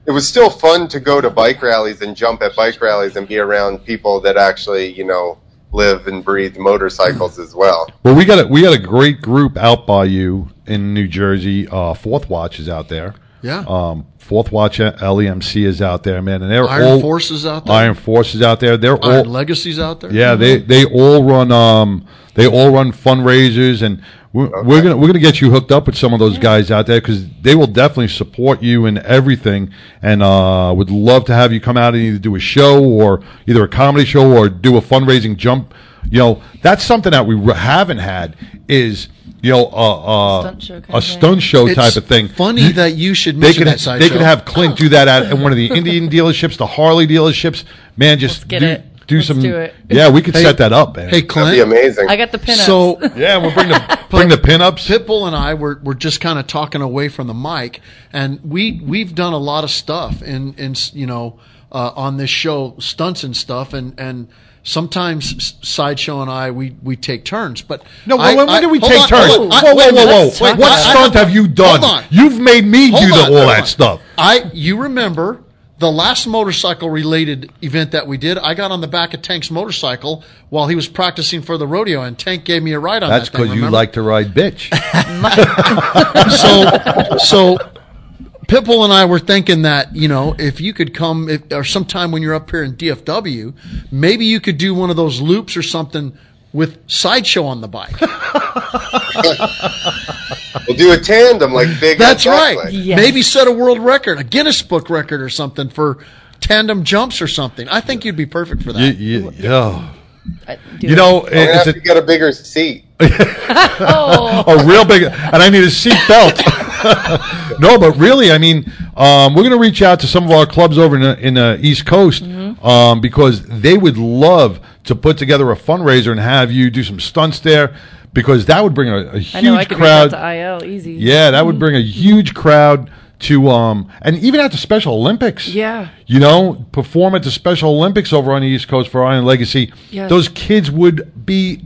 it was still fun to go to bike rallies and jump at bike rallies and be around people that actually, you know, live and breathe motorcycles as well. Well, we got a we got a great group out by you in New Jersey. Uh, Fourth Watch is out there. Yeah. Um, Fourth Watch LEMC is out there, man, and they're Iron all Forces out there. Iron Forces out there. They're Iron all Legacy's out there. yeah. They they all run um they all run fundraisers, and we're, we're gonna we're gonna get you hooked up with some of those guys out there because they will definitely support you in everything, and uh, would love to have you come out and either do a show or either a comedy show or do a fundraising jump. You know, that's something that we r- haven't had is you know uh, uh, Stunt show a stunt show It's type of thing. funny that you should They mention could that side they show. could have Clint do that at, at one of the Indian dealerships, the Harley dealerships. Man, just Let's get do, it. Do Let's some. do it. Yeah, we could Hey- set that up, man. Hey, That'd be Clint. amazing. I got the pinups. So yeah, we'll bring the bring the pinups. Pitbull and I were, were just kind of talking away from the mic, and we we've done a lot of stuff in in you know uh, on this show, stunts and stuff, and and sometimes sideshow and I we we take turns. But No, I- when, when I- did we take on, turns? hold whoa, I- whoa, wait a whoa, whoa! Wait, what about it. stunt have you done? Hold on. You've made me Hold do on, the, all that on. stuff. I you remember the last motorcycle related event that we did? I got on the back of Tank's motorcycle while he was practicing for the rodeo, and Tank gave me a ride on That's that. thing, because you like to ride bitch. so so Pitbull and I were thinking that you know if you could come if, or sometime when you're up here in DFW, maybe you could do one of those loops or something with sideshow on the bike. We'll do a tandem like big. That's right. Yes. Maybe set a world record, a Guinness Book record or something for tandem jumps or something. I think you'd be perfect for that. you, you, oh. You it. know, I'm have a, to get a bigger seat. oh, a real big, and I need a seat belt. no, but really, I mean, um, we're going to reach out to some of our clubs over in the, in the East Coast um, because they would love to put together a fundraiser and have you do some stunts there because that would bring a, a huge I know I could crowd. reach out to IL easy. Yeah, that would bring a huge crowd to um and even at the Special Olympics. Yeah. You know, perform at the Special Olympics over on the East Coast for Iron Legacy. Yes. Those kids would be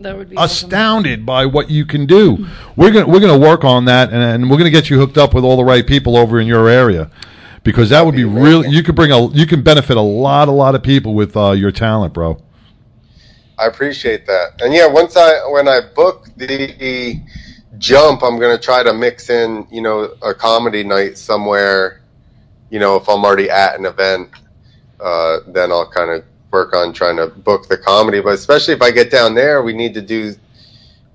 That would be awesome. astounded by what you can do. We're gonna we're gonna work on that and, and we're gonna get you hooked up with all the right people over in your area. Because that would be really you could bring a you can benefit a lot a lot of people with uh, your talent, bro. I appreciate that. And yeah, once I when I book the jump, I'm gonna try to mix in, you know, a comedy night somewhere. You know, if I'm already at an event, uh, then I'll kind of work on trying to book the comedy. But especially if I get down there, we need to do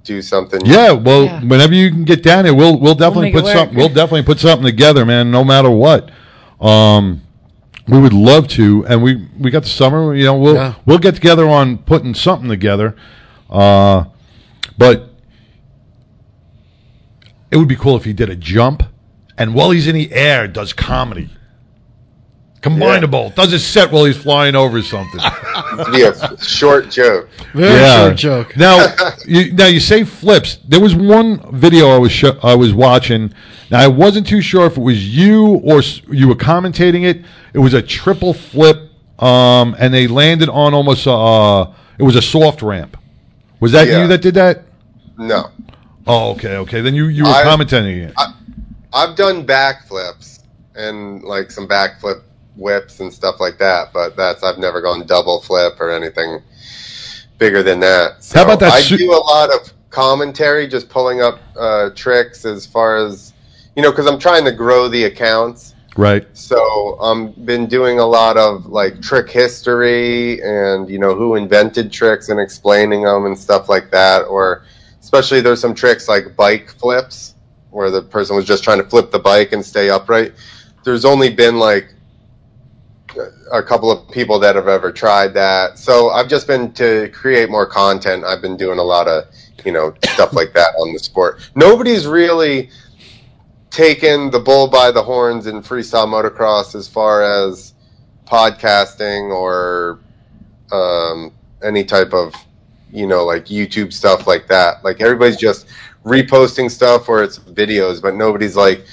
do something. Yeah, well, Yeah. whenever you can get down there, we'll we'll definitely make it put something. We'll definitely put something together, man. No matter what, um, we would love to. And we we got the summer. You know, we'll Yeah. we'll get together on putting something together. Uh, but it would be cool if he did a jump, and while he's in the air, does comedy. Combinable does a set while he's flying over something. It'd be a short joke. Very short joke. Now, you, now you say flips. There was one video I was sho- I was watching. Now I wasn't too sure if it was you or s- you were commentating it. It was a triple flip, um, and they landed on almost a, uh, it was a soft ramp. Was that Yeah. you that did that? No, Oh, okay, okay. Then you you were I- commentating it. I've done backflips and like some backflip whips and stuff like that, but that's I've never gone double flip or anything bigger than that. So How about that I do a lot of commentary, just pulling up uh, tricks as far as you know, because I'm trying to grow the accounts. right. So I've been doing a lot of like trick history and you know who invented tricks and explaining them and stuff like that. Or especially there's some tricks like bike flips where the person was just trying to flip the bike and stay upright. There's only been like a couple of people that have ever tried that. So I've just been to create more content. I've been doing a lot of you know stuff like that on the sport. Nobody's really taken the bull by the horns in freestyle motocross as far as podcasting or um, any type of you know like YouTube stuff like that. Like everybody's just reposting stuff or it's videos, but nobody's like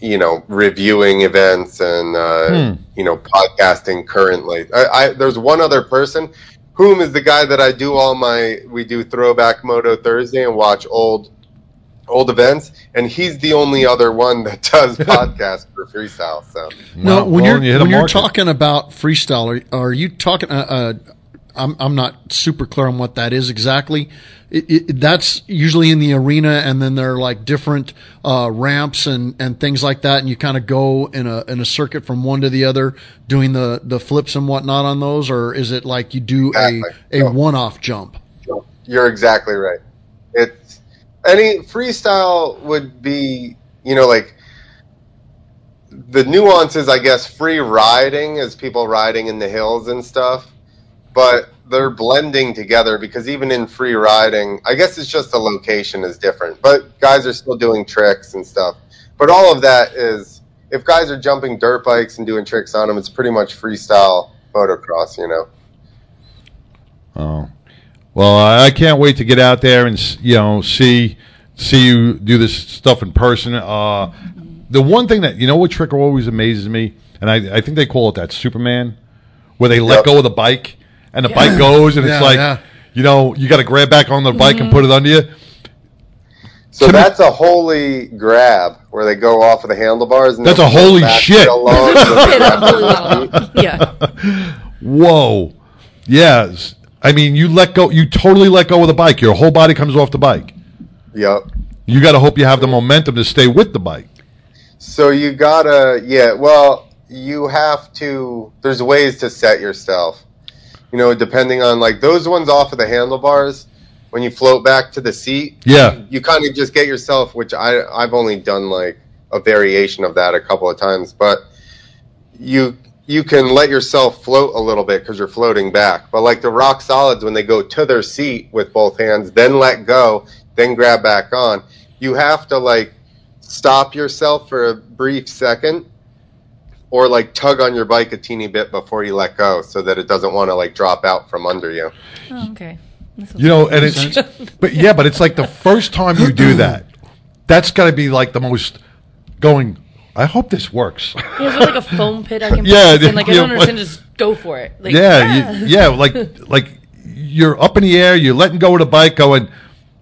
you know reviewing events and uh, Hmm. You know podcasting currently. I, I there's one other person. Whom is the guy that I do all my we do throwback moto Thursday and watch old old events, and he's the only other one that does podcast for freestyle. So No, Well, when well, you're you when you're talking about freestyle, are, are you talking? Uh, uh, I'm I'm not super clear on what that is exactly. It, it, that's usually in the arena, and then there are like different uh, ramps and, and things like that, and you kind of go in a in a circuit from one to the other, doing the, the flips and whatnot on those, or is it like you do a Exactly. a No. one off jump? you're exactly right. It's any freestyle would be you know like the nuances, I guess, free riding is people riding in the hills and stuff, but they're blending together because even in free riding, I guess it's just the location is different, but guys are still doing tricks and stuff. But all of that is, if guys are jumping dirt bikes and doing tricks on them, it's pretty much freestyle motocross, you know. Oh, well, I can't wait to get out there and you know see see you do this stuff in person. Uh, the one thing that you know what trick always amazes me, and I, I think they call it that Superman, where they let Yep. go of the bike and the bike goes, and it's like yeah. you know you got to grab back on the bike Mm-hmm. and put it under you. So To me- that's a holy grab where they go off of the handlebars. And That's a holy shit. real low, so they grab their feet. yeah. Whoa, yes. I mean, you let go. You totally let go of the bike. Your whole body comes off the bike. Yep. You got to hope you have the momentum to stay with the bike. So you gotta, yeah. Well, you have to. There's ways to set yourself. You know, depending on like those ones off of the handlebars. When you float back to the seat, Yeah. you kind of just get yourself. Which I I've only done like a variation of that a couple of times, but you you can let yourself float a little bit because you're floating back. But like the rock solids, when they go to their seat with both hands, then let go, then grab back on, you have to like stop yourself for a brief second or like tug on your bike a teeny bit before you let go, so that it doesn't want to like drop out from under you. Oh, okay. You know, and it's but yeah, but it's like the first time you do that, that's got to be like the most going. I hope this works. Yeah, is there like a foam pit I can Yeah, put this in? Like I don't know, understand. like- Just go for it. Like, yeah, you, yeah, like like you're up in the air, you're letting go of the bike, going,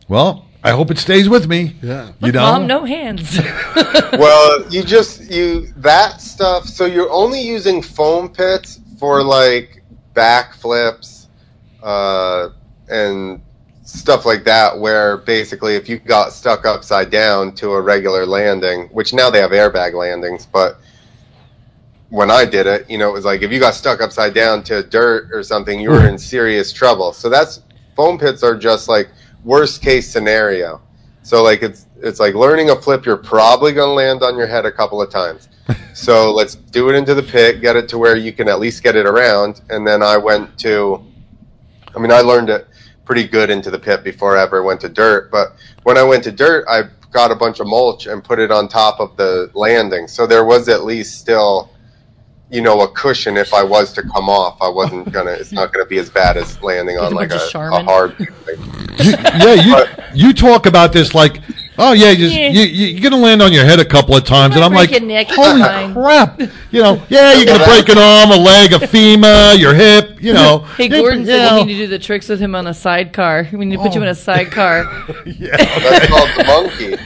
well, I hope it stays with me. Yeah. you know, Mom, no hands. well, you just you that stuff. So you're only using foam pits for like back flips, uh, and stuff like that. Where basically, if you got stuck upside down to a regular landing, which now they have airbag landings, but when I did it, you know, it was like if you got stuck upside down to dirt or something, you were in serious trouble. So that's foam pits are just like worst case scenario. So like it's it's like learning a flip. You're probably going to land on your head a couple of times. so let's do it into the pit, get it to where you can at least get it around. And then I went to, I mean, I learned it pretty good into the pit before I ever went to dirt. But when I went to dirt, I got a bunch of mulch and put it on top of the landing. So there was at least still, you know, a cushion if I was to come off. I wasn't gonna. It's not gonna be as bad as landing on like a, of a hard. thing. yeah, you you talk about this like, oh yeah, just, Yeah. You, you, you're gonna land on your head a couple of times, and I'm like, neck, holy crap, you know, yeah, you're gonna break an arm, a leg, a femur, your hip, you know. Hey, Gordon you said know. you need to do the tricks with him on a sidecar. We need to put you Oh. in a sidecar. Yeah, that's called the monkey.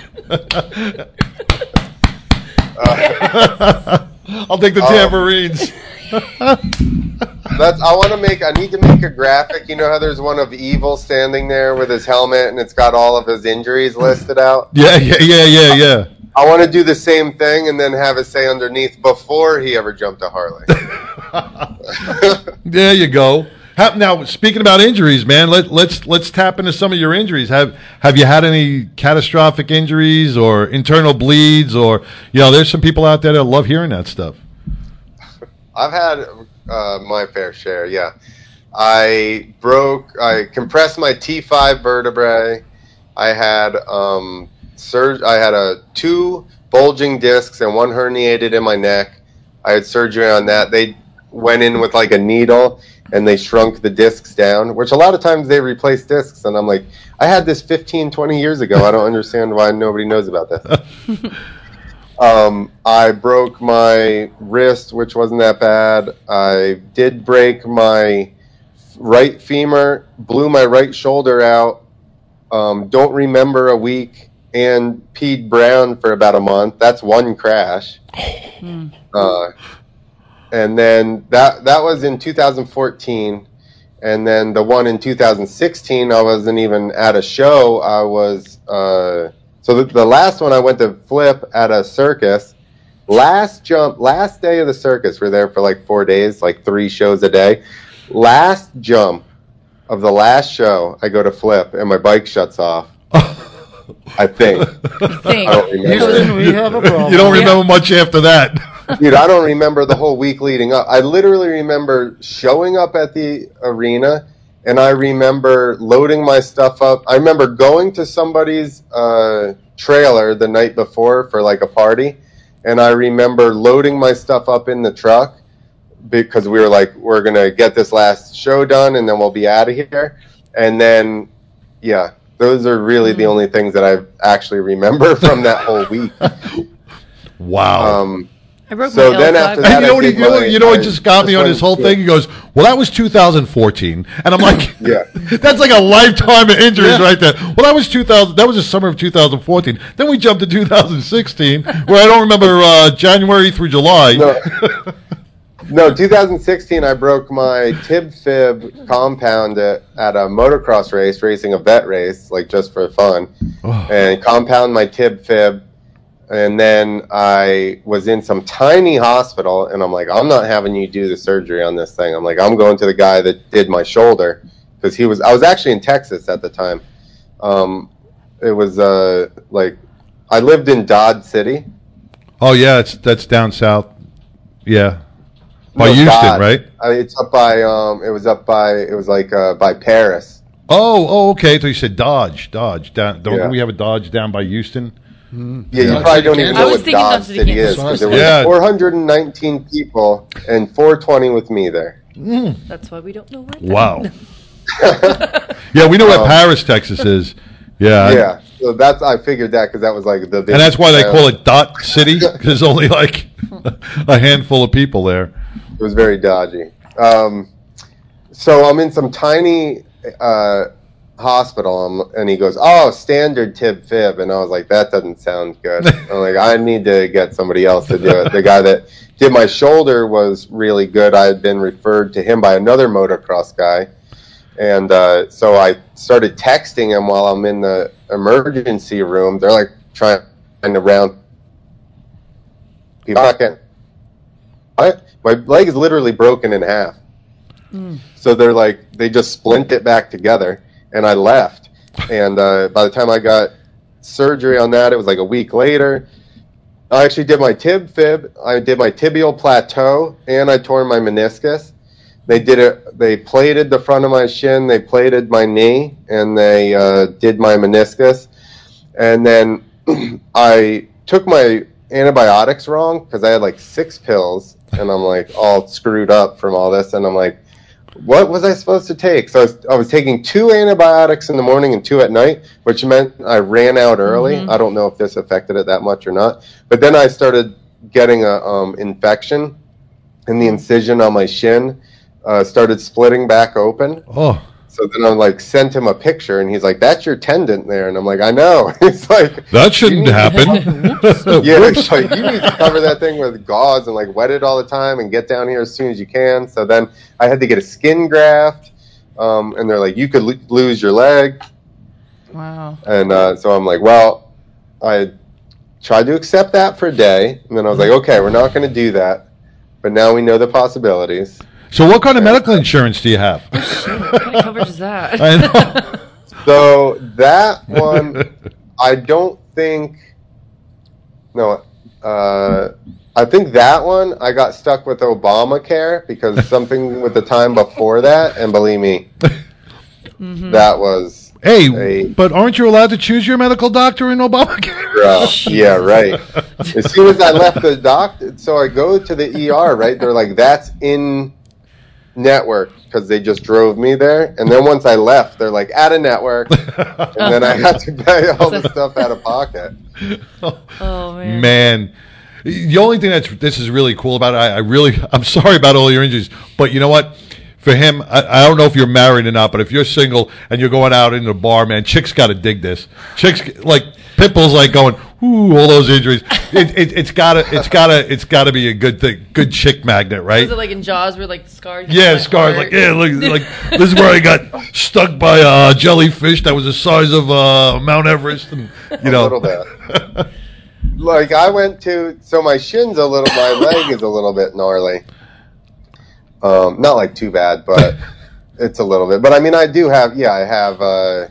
Uh, I'll take the Oh. tambourines. That's. I want to make. I need to make a graphic. You know how there's one of Evel standing there with his helmet, and it's got all of his injuries listed out. Yeah, yeah, yeah, yeah, yeah. I want to do the same thing, and then have it say underneath before he ever jumped a Harley. There you go. How, now, speaking about injuries, man, let, let's let's tap into some of your injuries. Have have you had any catastrophic injuries or internal bleeds, or you know, there's some people out there that love hearing that stuff. I've had uh, my fair share. Yeah, I broke. I compressed my T5 vertebrae. I had um, sur- I had a two bulging discs and one herniated in my neck. I had surgery on that. They went in with like a needle and they shrunk the discs down, which a lot of times they replace discs. And I'm like, I had this 15, 20 years ago. I don't understand why nobody knows about this. Um, I broke my wrist, which wasn't that bad. I did break my right femur, blew my right shoulder out. Um, don't remember a week and peed brown for about a month. That's one crash. Uh, and then that that was in 2014. And then the one in 2016, I wasn't even at a show. I was uh, so the, the last one I went to flip at a circus. Last jump, last day of the circus, we're there for like four days, like three shows a day. Last jump of the last show, I go to flip and my bike shuts off. I think. Thing. I don't remember. Houston, we have a problem. You don't remember much after that. Dude, I don't remember the whole week leading up. I literally remember showing up at the arena and I remember loading my stuff up. I remember going to somebody's uh, trailer the night before for like a party and I remember loading my stuff up in the truck because we were like, we're going to get this last show done and then we'll be out of here. And then, yeah, those are really the only things that I actually remember from that whole week. Wow. Um, I broke So my then L5. after And that, you know I what? He, did you know, my- you know what I just got me on went this whole to- thing. He goes, "Well, that was 2014," and I'm like, Yeah. that's like a lifetime of injuries right there." Well, that was 2000. That was the summer of 2014. Then we jumped to 2016, where I don't remember uh, January through July. No. No, 2016, I broke my tib fib compound at, at a motocross race, racing a vet race, like just for fun, Oh. and compound my tib fib. And then I was in some tiny hospital, and I'm like, I'm not having you do the surgery on this thing. I'm like, I'm going to the guy that did my shoulder because he was. I was actually in Texas at the time. Um, it was uh, like I lived in Dodge City. Oh yeah, it's that's down south. Yeah, by No, Houston, Dodge. right? Uh, it's up by um. It was up by. It was like uh, by Paris. Oh, oh, okay. So you said Dodge, Dodge. Down, don't Yeah. we have a Dodge down by Houston? Yeah, you probably don't even know what thinking Dodge Dodge City, City is because there was Yeah. 419 people and 420 with me there. That's why we don't know where. Wow. yeah, we know where Paris, Texas is. Yeah. Um, Yeah, so that's I figured that because that was like the. And that's why they call it Dot City because there's only like a handful of people there. It was very dodgy. Um, so I'm in some tiny uh, hospital, and he goes, "Oh, standard tib fib," and I was like, "That doesn't sound good." I'm like, "I need to get somebody else to do it." The guy that did my shoulder was really good. I had been referred to him by another motocross guy, and uh, so I started texting him while I'm in the emergency room. They're like trying to round people. Second, I, my leg is literally broken in half. So they're like, they just splint it back together, and I left. And uh, by the time I got surgery on that, it was like a week later. I actually did my tib fib, I did my tibial plateau, and I tore my meniscus. They did it. They plated the front of my shin, they plated my knee, and they uh, did my meniscus. And then I took my antibiotics wrong because I had like six pills, and I'm like all screwed up from all this. And I'm like, what was I supposed to take? So I was, I was taking two antibiotics in the morning and two at night, which meant I ran out early. I don't know if this affected it that much or not. But then I started getting a um, infection, and the incision on my shin uh, started splitting back open. Oh, So then I'm like sent him a picture, and he's like, "That's your tendon there," and I'm like, "I know." He's like, that shouldn't happen. yeah, he's like, you need to cover that thing with gauze and like wet it all the time and get down here as soon as you can. So then I had to get a skin graft, um, and they're like, you could lo- lose your leg, Wow. and uh, so I'm like, well, I tried to accept that for a day, and then I was like, okay, we're not going to do that, but now we know the possibilities. So, what kind of medical insurance do you have? What kind of coverage is that? I know. So that one, I don't think. No, uh, I think that one I got stuck with Obamacare because something with the time before that, and believe me, that was Hey, Hey. but aren't you allowed to choose your medical doctor in Obamacare? yeah, right. As soon as I left the doctor, so I go to the ER. Right, they're like, "That's in network," because they just drove me there. And then once I left, they're like, "Out of network," and then I had to pay all the stuff out of pocket. oh man. Man, the only thing that's this is really cool about it, I, I really, I'm sorry about all your injuries, but you know what? For him, I, I don't know if you're married or not, but if you're single and you're going out in the bar, man, chicks got to dig this. Chicks like Pitbull's like going, ooh, all those injuries. It, it, it's gotta, it's gotta, it's gotta be a good thing, good chick magnet, right? Is it like in Jaws where like the scars? Yeah, scars. Like, yeah, look, like this is where I got stuck by a jellyfish that was the size of uh, Mount Everest, and you a know, little bit. like I went to, so my shin's a little, my leg is a little bit gnarly. Um, not like too bad, but it's a little bit. But I mean, I do have, yeah, I have uh,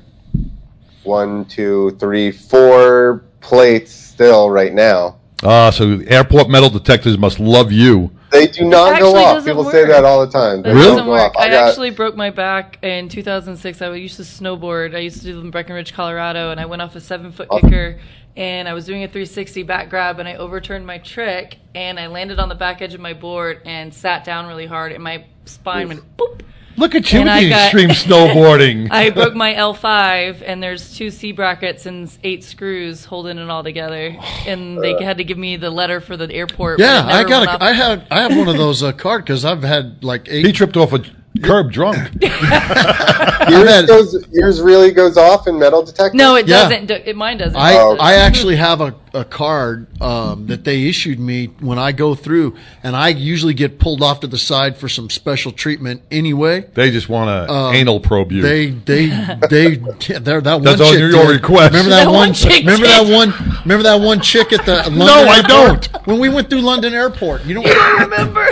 one, two, three, four plates still right now. Ah, so airport metal detectors must love you. They do not go off. doesn't People say that all the time. They That Really? doesn't work. off. I, got- actually broke my back in 2006. I used to snowboard. I used to do them in Breckenridge, Colorado, and I went off a seven foot Awesome. kicker. And I was doing a 360 back grab, and I overturned my trick, and I landed on the back edge of my board and sat down really hard, and my spine went boop. Look at you And with I the got- extreme snowboarding. I broke my L5, and there's two C brackets and eight screws holding it all together. And they had to give me the letter for the airport. but Yeah, it I never got. went off. I had. I have one of those uh, card because I've had like eight. he tripped off a curb drunk. I've yours, had- goes, yours really goes off in metal detector? No, it Yeah. doesn't. It, mine doesn't. I, Oh. I actually have a, a card um, that they issued me when I go through, and I usually get pulled off to the side for some special treatment anyway. They just want to Um, anal probe you. They they they they're that one That's on chick. your did. request. Remember that, That one? one chick remember did. that one? Remember that one chick at the London No, I airport? don't. When we went through London Airport, you don't. remember.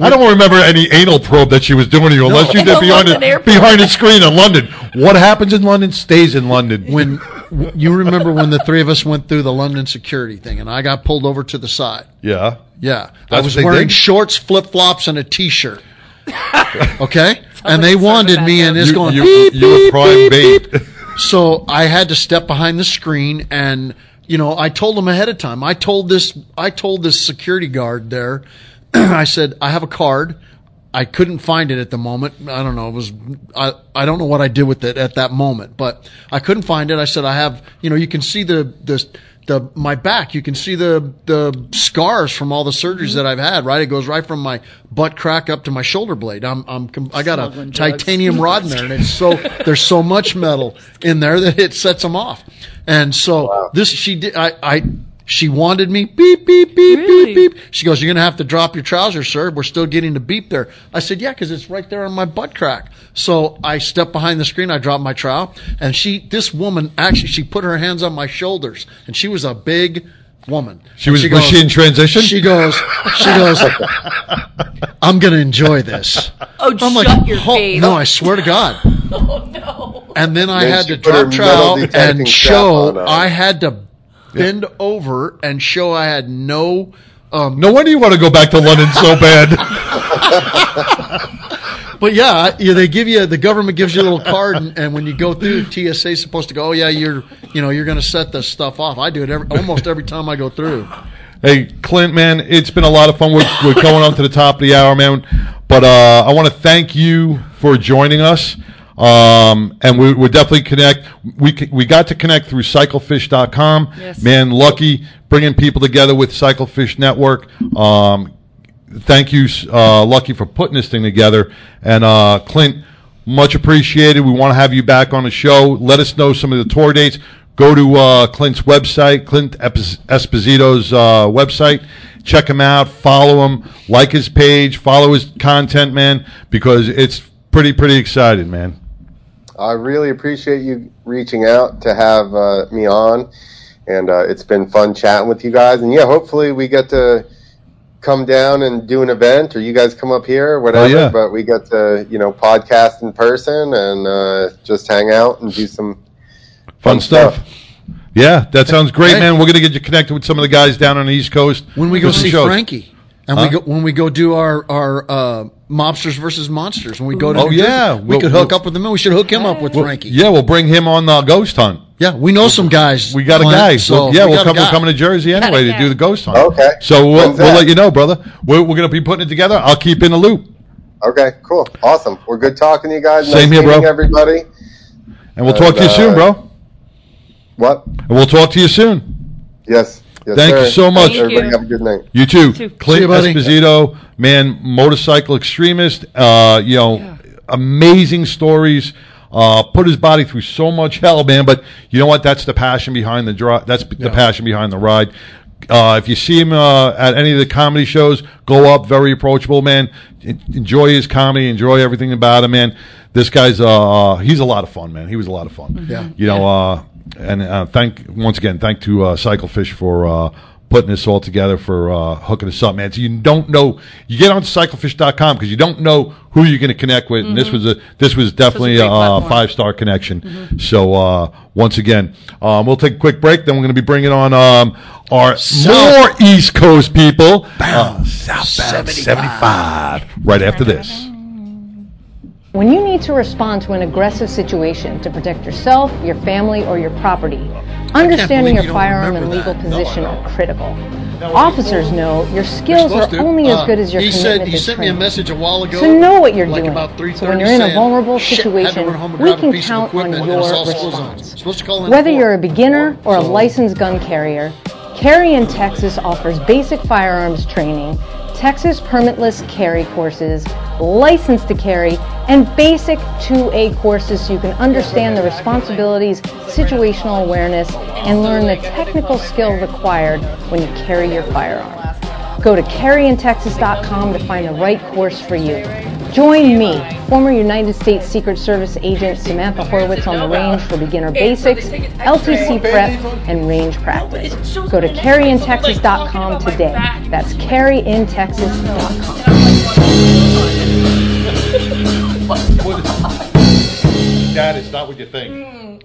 I don't remember any anal probe that she was doing to you unless you did behind London the, airport. behind the screen in London. What happens in London stays in London. when you remember when the three of us went through the London security thing, and I got pulled over to the side. yeah. Yeah, I was wearing did? shorts, flip flops, and a t-shirt. Okay, and they wanted me, and it's going you, beep you were beep prime beep, bait. beep. So I had to step behind the screen and you know, I told them ahead of time. I told this, I told this security guard there, I said, I have a card. I couldn't find it at the moment. I don't know. It was, I, I don't know what I did with it at that moment, but I couldn't find it. I said, I have, you know, you can see the, the, the, my back, you can see the, the scars from all the surgeries mm-hmm. that I've had, right? It goes right from my butt crack up to my shoulder blade. I'm, I'm, com- I got a Smuggling drugs. titanium rod in there and it's so, there's so much metal in there that it sets them off. And so this, she did, I, I, she wanted me beep, beep, beep, Really? beep, beep. She goes, you're going to have to drop your trousers, sir. We're still getting the beep there. I said, yeah, cause it's right there on my butt crack. So I stepped behind the screen. I dropped my trowel and she, this woman actually, she put her hands on my shoulders and she was a big woman. She was- was she in transition? She goes, she goes, I'm going to enjoy this. Oh, I'm shut like, your "Oh, face. no, I swear to God. Oh no. And then I Then had to drop metal trowel and show. on, uh, I had to bend over and show I had no. Um, No wonder you want to go back to London so bad. but yeah, they give you the government gives you a little card, and, and when you go through, TSA supposed to go. Oh yeah, you're you know you're going to set this stuff off. I do it every, almost every time I go through. Hey, Clint, man, it's been a lot of fun. We're, we're going on to the top of the hour, man. But uh, I want to thank you for joining us. Um, and we, we're definitely connect. We we got to connect through CycleFish.com. Yes. Man, lucky bringing people together with CycleFish Network. Um, thank you, uh, Lucky, for putting this thing together. And uh, Clint, much appreciated. We want to have you back on the show. Let us know some of the tour dates. Go to uh, Clint's website, Clint Esposito's uh, website. Check him out. Follow him. Like his page. Follow his content, man, because it's pretty, pretty exciting, man. I really appreciate you reaching out to have uh, me on, and uh, it's been fun chatting with you guys. And yeah, hopefully we get to come down and do an event, or you guys come up here, or whatever. yeah. But we get to you know podcast in person and uh, just hang out and do some Fun, Fun stuff. stuff. Yeah, that sounds great, Hey. man. We're going to get you connected with some of the guys down on the East Coast. When we go see shows. Frankie, and Huh? we go when we go do our our uh, mobsters versus monsters. When we go to Oh, New yeah. Jersey, we We'll- could hook we'll- up with them. We should hook him up with Frankie. Yeah, we'll bring him on the ghost hunt. Yeah, we know some guys. We got a guy. So Well, yeah, we we'll come we're coming to Jersey anyway to do the ghost hunt. Okay. So we'll, we'll let you know, brother. We're, we're going to be putting it together. I'll keep in the loop. Okay, cool, awesome. We're good talking to you guys. Same nice here, bro. Everybody, And we'll talk to you uh, soon, bro. what? And we'll talk to you soon. Yes. Yes Thank you so much. Thank Everybody you. have a good night. You too. too. Clint See you, buddy. Esposito, man, motorcycle extremist. Uh, you know, amazing stories. Uh, put his body through so much hell, man. But you know what? That's the passion behind the drive. That's the passion behind the ride. Uh, if you see him uh, at any of the comedy shows, go up. Very approachable, man. Enjoy his comedy. Enjoy everything about him, man. This guy's uh, he's a lot of fun, man. He was a lot of fun. Yeah. You know, uh, and uh, thank once again, thank to uh, Cyclefish for uh, putting this all together for uh, hooking us up, man. So you don't know, you get on cyclefish.com because you don't know who you're going to connect with, and this was a this was definitely great a, platform. five star connection. So uh, once again, um, we'll take a quick break. Then we're going to be bringing on um, our more East Coast people, uh, Southbound 75, right after this. When you need to respond to an aggressive situation to protect yourself, your family, or your property, understanding your you firearm and legal that. Position know. are critical. Officers know your skills are only as Uh, good as your he commitment said he to sent me a training. message a while ago. So know what you're like doing. About 3:30 So when you're in a vulnerable "Shit, situation, run home and we can count on your it's all school response. Whether you're a beginner or a licensed gun carrier, Carry in Texas offers basic firearms training, Texas permitless carry courses, license to carry, and basic 2A courses so you can understand the responsibilities, situational awareness, and learn the technical skill required when you carry your firearm. Go to carryintexas.com to find the right course for you. Join me, former United States Secret Service agent Samantha Horwitz on the range for beginner basics, LTC prep, and range practice. Go to carryintexas.com today. That's carryintexas.com. Dad, it's not what you think. Hmm.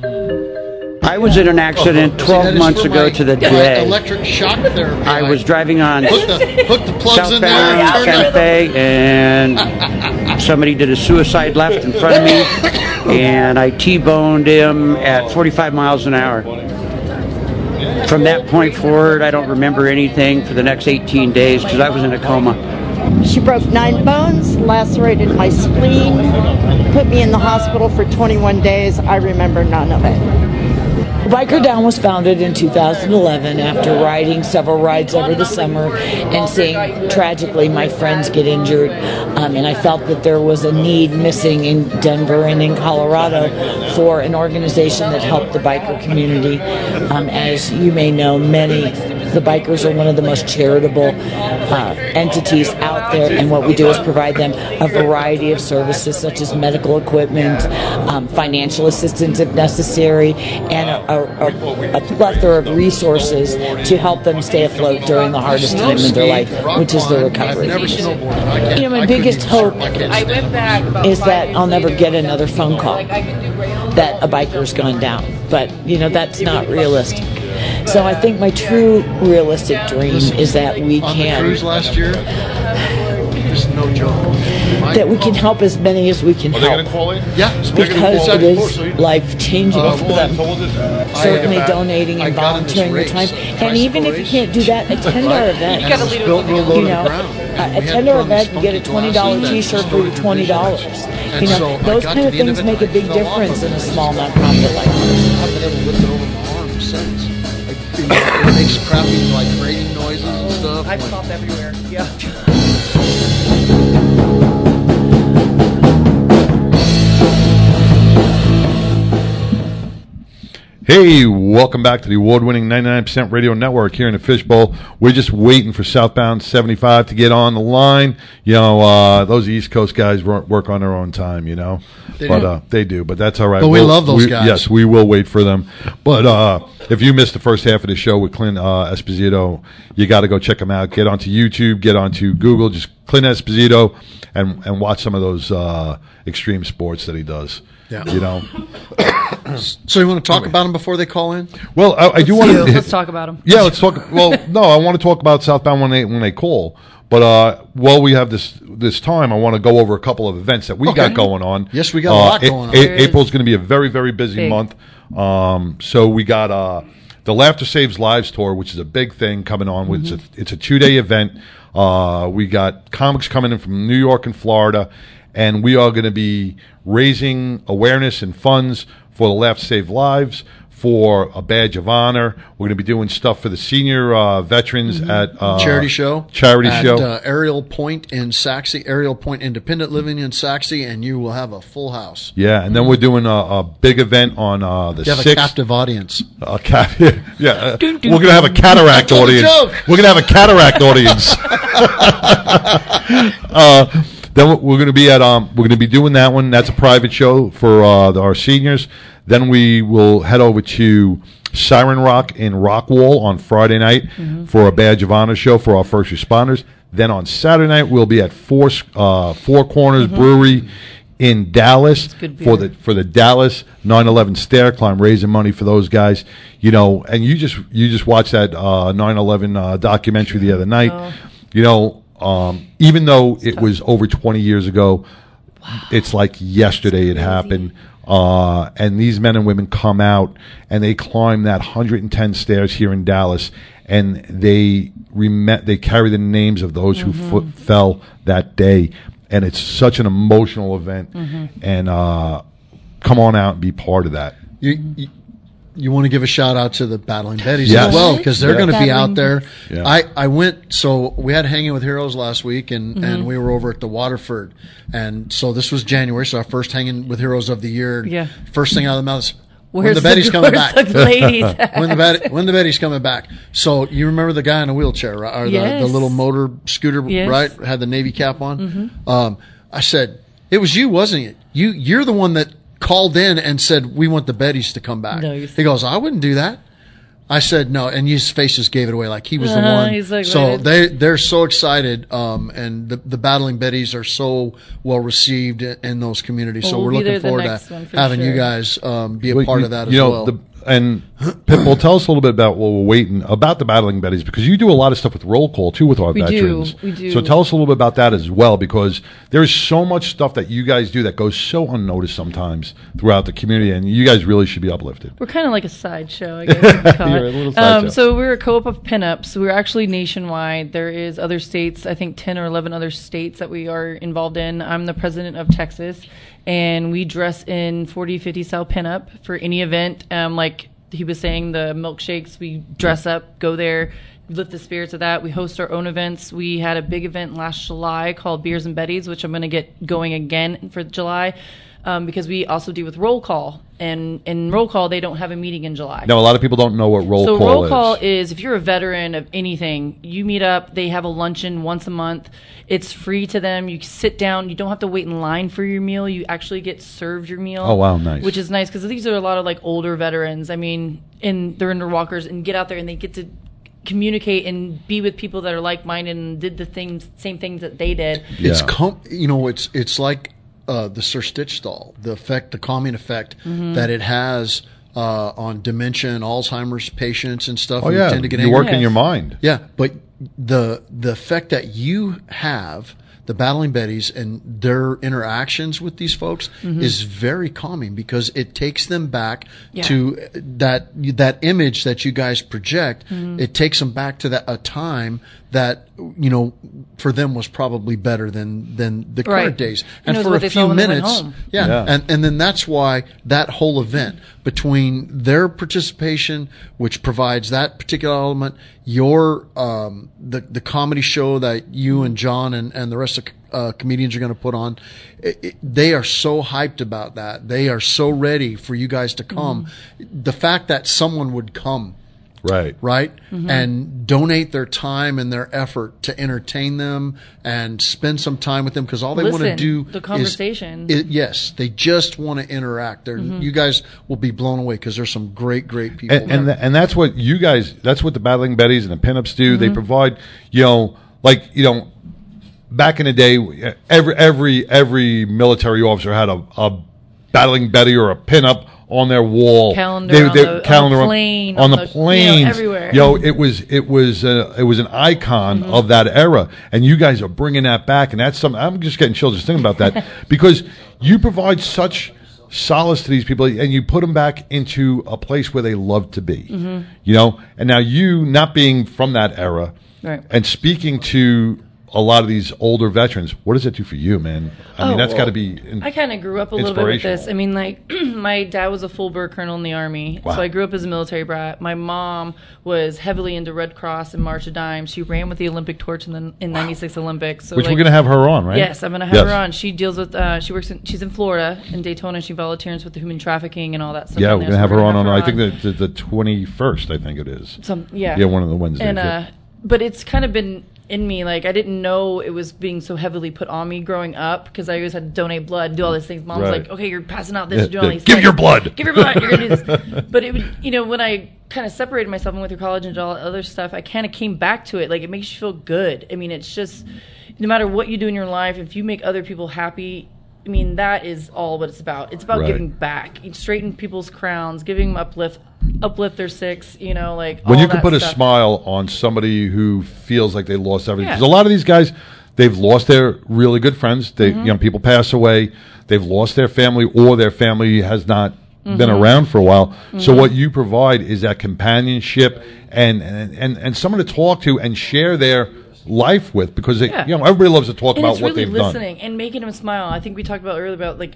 Hmm. I was in an accident 12 is months ago to the day. Electric shock therapy. I was driving on hook the, hook the plugs in there. southbound and turn Santa and somebody did a suicide left in front of me, and I T-boned him at 45 miles an hour. From that point forward, I don't remember anything for the next 18 days because I was in a coma. She broke nine bones, lacerated my spleen, put me in the hospital for 21 days. I remember none of it. Biker Down was founded in 2011 after riding several rides over the summer and seeing tragically my friends get injured. Um, and I felt that there was a need missing in Denver and in Colorado for an organization that helped the biker community. Um, as you may know, many the bikers are one of the most charitable uh, entities out there, and what we do is provide them a variety of services such as medical equipment, um, financial assistance if necessary, and a, a, a, plethora of resources to help them stay afloat during the hardest time in their life, which is their recovery. You know, my biggest hope is that I'll never get another phone call that a biker's gone down. But, you know, that's not realistic. So I think my true realistic dream is that we On the can cruise last year, this is no joke. That we can help as many as we can Are they going help. to call in? Yeah, because it is life changing Uh, for them. So we'll just- Certainly I- donating and got in this volunteering your time, tricycle and even if you can't do that, attend our event. You gotta lead it with built real you know, uh, And we had attend our put on these event, and get a $20 T-shirt for your $20. You know, so those got kind of things make a big difference in a small nonprofit like ours. You know, it makes crappy like grating noises and stuff. I like- pop everywhere. Yeah. Hey, welcome back to the award-winning 99% Radio Network here in the Fishbowl. We're just waiting for Southbound 75 to get on the line. You know, uh, those East Coast guys work, work on their own time, you know. They but do. uh, they do, but that's all right. But we We'll- love those we- guys. Yes, we will wait for them. But uh, if you missed the first half of the show with Clint uh, Esposito, you got to go check him out. Get onto YouTube, get onto Google, just Clint Esposito, and and watch some of those uh, extreme sports that he does. Yeah. You know. So you want to talk about them before they call in? Well, I, I do want to. Let's talk about them. Yeah, let's talk. Well, no, I want to talk about Southbound when they when they call. But uh, while we have this this time, I want to go over a couple of events that we Okay. got going on. Yes, we got a Uh, lot A- going on. A- There is. April's going to be a very very busy Big. month. Um, so we got uh, the Laughter Saves Lives tour, which is a big thing coming on. Mm-hmm. It's a, it's a two day event. Uh, we got comics coming in from New York and Florida, and we are going to be raising awareness and funds for the Left Save Lives. For a badge of honor, we're going to be doing stuff for the senior uh, veterans at uh, Mm-hmm. charity show. Charity at, show. Uh, Ariel Point in Sachse, Ariel Point Independent Living in Sachse, and you will have a full house. Yeah, and then we're doing a, a big event on uh, the You have a captive audience. A cat, yeah, uh, we're gonna have a cataract audience. We're gonna have a cataract audience. Then we're gonna be at um, we're gonna be doing that one. That's a private show for uh, the, our seniors. Then we will head over to Siren Rock in Rockwall on Friday night for a badge of honor show for our first responders. Then on Saturday night we'll be at Four uh, Four Corners Brewery in Dallas for the for the Dallas 9/11 stair climb, raising money for those guys. You know, and you just you just watched that uh, 9/11 uh, documentary the other night. Oh. You know, um, even though it was over 20 years ago, it's like yesterday it happened. Uh, and these men and women come out and they climb that 110 stairs here in Dallas, and they rem- they carry the names of those who fo- fell that day, and it's such an emotional event. And uh, come on out and be part of that. You, you, you want to give a shout out to the Battling Betties Yes. as well because they're Yeah. going to be out there. Yeah. I, I went so we had hanging with heroes last week and, Mm-hmm. and we were over at the Waterford and so this was January so our first hanging with heroes of the year. Yeah. First thing out of the mouth is when Where's the Betty's coming back. The when the Bet- when the Betty's coming back. So you remember the guy in a wheelchair, right? Or the, Yes. the little motor scooter, Yes. right? Had the navy cap on. Mm-hmm. Um, I said, "It was you, wasn't it? You you're the one that called in and said we want the Bettys to come back." No, he goes, "I wouldn't do that." I said no, and his face just gave it away, like he was the Uh-huh, one. he's like, so they they're so excited, um, and the the battling Bettys are so well received in, in those communities. so we're we'll looking forward to one for having you guys um, be a Well, part you- of that you as know, well. The, and Pitbull, tell us a little bit about what we're waiting about the battling Betties because you do a lot of stuff with roll call too with our We do, veterans. we do. So tell us a little bit about that as well because there's so much stuff that you guys do that goes so unnoticed sometimes throughout the community, and you guys really should be uplifted. We're kind of like a sideshow, I guess. you could call You're a little sideshow. um, so we're a co-op of pinups. We're actually nationwide. There is other states, I think ten or eleven other states that we are involved in. I'm the president of Texas, and we dress in 40, 50 style pinup for any event. Um, like he was saying, the milkshakes, we dress up, go there. Lift the spirits of that. We host our own events. We had a big event last July called Beers and Betties, which I'm going to get going again for July um, because we also deal with roll call. And in roll call, they don't have a meeting in July. Now, a lot of people don't know what roll so call roll is. So roll call is if you're a veteran of anything, you meet up. They have a luncheon once a month. It's free to them. You sit down. You don't have to wait in line for your meal. You actually get served your meal. Oh, wow, nice. Which is nice because these are a lot of like older veterans. I mean, and they're in their walkers and get out there and they get to communicate and be with people that are like minded and did the things same things that they did. It's com- you know it's it's like uh, the Sir Stitch doll, the effect, the calming effect Mhm. that it has uh, on dementia and Alzheimer's patients and stuff. Oh, who yeah. tend to get You angry. work in your mind. Yeah, but the the effect that you have. The battling betties and their interactions with these folks Mhm. is very calming because it takes them back Yeah. to that that image that you guys project. Mhm. It takes them back to that a time that you know for them was probably better than than the current Right. days. Who And for a few when they went minutes, yeah. Yeah. and and then that's why that whole event between their participation, which provides that particular element, your um, the the comedy show that you and John and and the rest of uh, comedians are going to put on, it, it- they are so hyped about that. They are so ready for you guys to come. The fact that someone would come Right. right? Mhm. And donate their time and their effort to entertain them and spend some time with them because all they want to Listen, do the is- conversation. i- yes, they just want to interact. They're, Mhm. You guys will be blown away because there's some great, great people. and and, there. th- and that's what you guys that's what the battling betties and the pinups do they Mhm. provide you know like you know back in the day every every every military officer had a, a battling betty or a pinup on their wall Calendar on the- on the plane, on on the the- you know, everywhere. know it was it was uh, it was an icon Mm-hmm. of that era and you guys are bringing that back and that's something i'm just getting chills just thinking about that because you provide such solace to these people and you put them back into a place where they love to be Mhm. you know and now you not being from that era Right. and speaking to a lot of these older veterans what does it do for you man i mean Oh, that's got to be in- I kind of grew up a little bit with this. I mean, like my dad was a full bird colonel in the army, Wow. so I grew up as a military brat. My mom was heavily into Red Cross and March of Dimes. She ran with the Olympic torch in the in '96 Olympics. So Which we're gonna have her on, right? Yes, I'm going to have Yes. her on. She deals with. Uh, she works. In, she's in Florida in Daytona. She volunteers with the human trafficking and all that stuff. yeah we're gonna so have her we're on gonna on have i think the, the, the 21st i think it is some yeah yeah one of the wednesdays and uh yeah. but it's kind of been in me like i didn't know it was being so heavily put on me growing up because i always had to donate blood do all these things mom's Right. like okay you're passing out this Yeah, you're doing all these give things. your blood. give your blood you're gonna do this but it would you know when i kind of separated myself and went through college and did all that other stuff i kind of came back to it like it makes you feel good i mean it's just no matter what you do in your life if you make other people happy I mean, that is all what it's about. It's about Right. giving back, straighten people's crowns, giving them uplift, uplift their six. You know, like when you can put a smile on somebody who feels like they lost everything Yeah. because a lot of these guys they've lost their really good friends they Mhm. you know people pass away they've lost their family or their family has not been Mhm. around for a while so Mhm. what you provide is that companionship and and and, and someone to talk to and share their life with because they, Yeah. you know everybody loves to talk and about what really they've done listening and making them smile. I think we talked about earlier about like.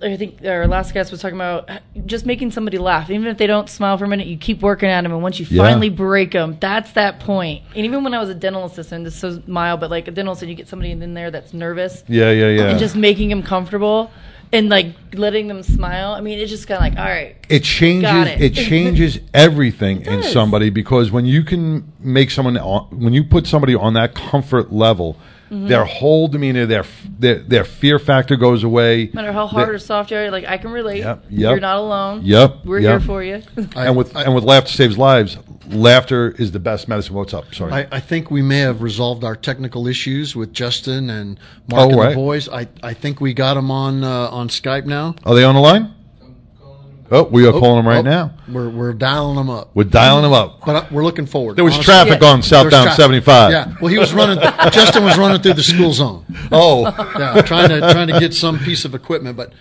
I think our last guest was talking about just making somebody laugh. Even if they don't smile for a minute, you keep working at them, and once you Yeah. finally break them, that's that point. And even when I was a dental assistant, this is so mild, but like a dental assistant, you get somebody in there that's nervous, yeah yeah yeah and just making them comfortable and like letting them smile. I mean, it's just kind of like, all right, it changes it. it. changes everything in somebody because when you can make someone on, when you put somebody on that comfort level Mhm. their whole demeanor their their their fear factor goes away no matter how hard Their- or soft you are, like I can relate. Yep, yep. You're not alone. Yep, We're yep. here for you. and with and with laughter saves lives laughter is the best medicine what's up sorry I, I think we may have resolved our technical issues with Justin and Mark Oh, and right. the boys. I, I think we got them on uh, on Skype now. are they on the line Oh, we are calling them right oh, now. We're we're dialing them up. We're dialing them up. But uh, we're looking forward. There was Honestly, traffic yeah. on southbound 75. Yeah. Well, he was running. Justin was running through the school zone. Oh. yeah, trying to trying to get some piece of equipment, but.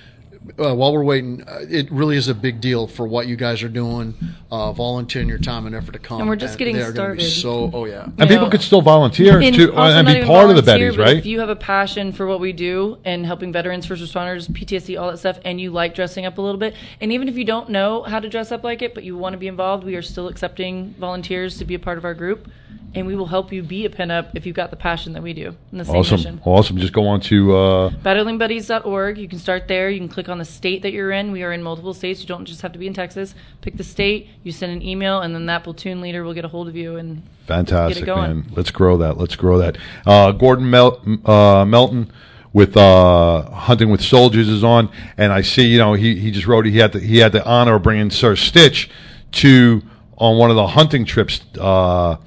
Uh, while we're waiting, uh, it really is a big deal for what you guys are doing, uh, volunteering your time and effort to come. And we're just getting they are gonna be started. So, oh yeah, And people could still volunteer And to also and not be even part of the volunteer, Betties, but right? If you have a passion for what we do and helping veterans, first responders, PTSD, all that stuff, and you like dressing up a little bit, and even if you don't know how to dress up like it, but you want to be involved, we are still accepting volunteers to be a part of our group, and we will help you be a pinup if you've got the passion that we do and the same Awesome, mission. awesome. Just go on to uh, BattlingBetties.org. You can start there. You can click on the state that you're in. We are in multiple states. You don't just have to be in Texas. Pick the state. You send an email, and then that platoon leader will get a hold of you and Fantastic, get it going. man. Let's grow that. Let's grow that. Uh, Gordon Mel- uh, Melton with uh, Hunting with Soldiers is on, and I see, you know, he, he just wrote he had the, he had the honor of bringing Sir Stitch to on one of the hunting trips uh,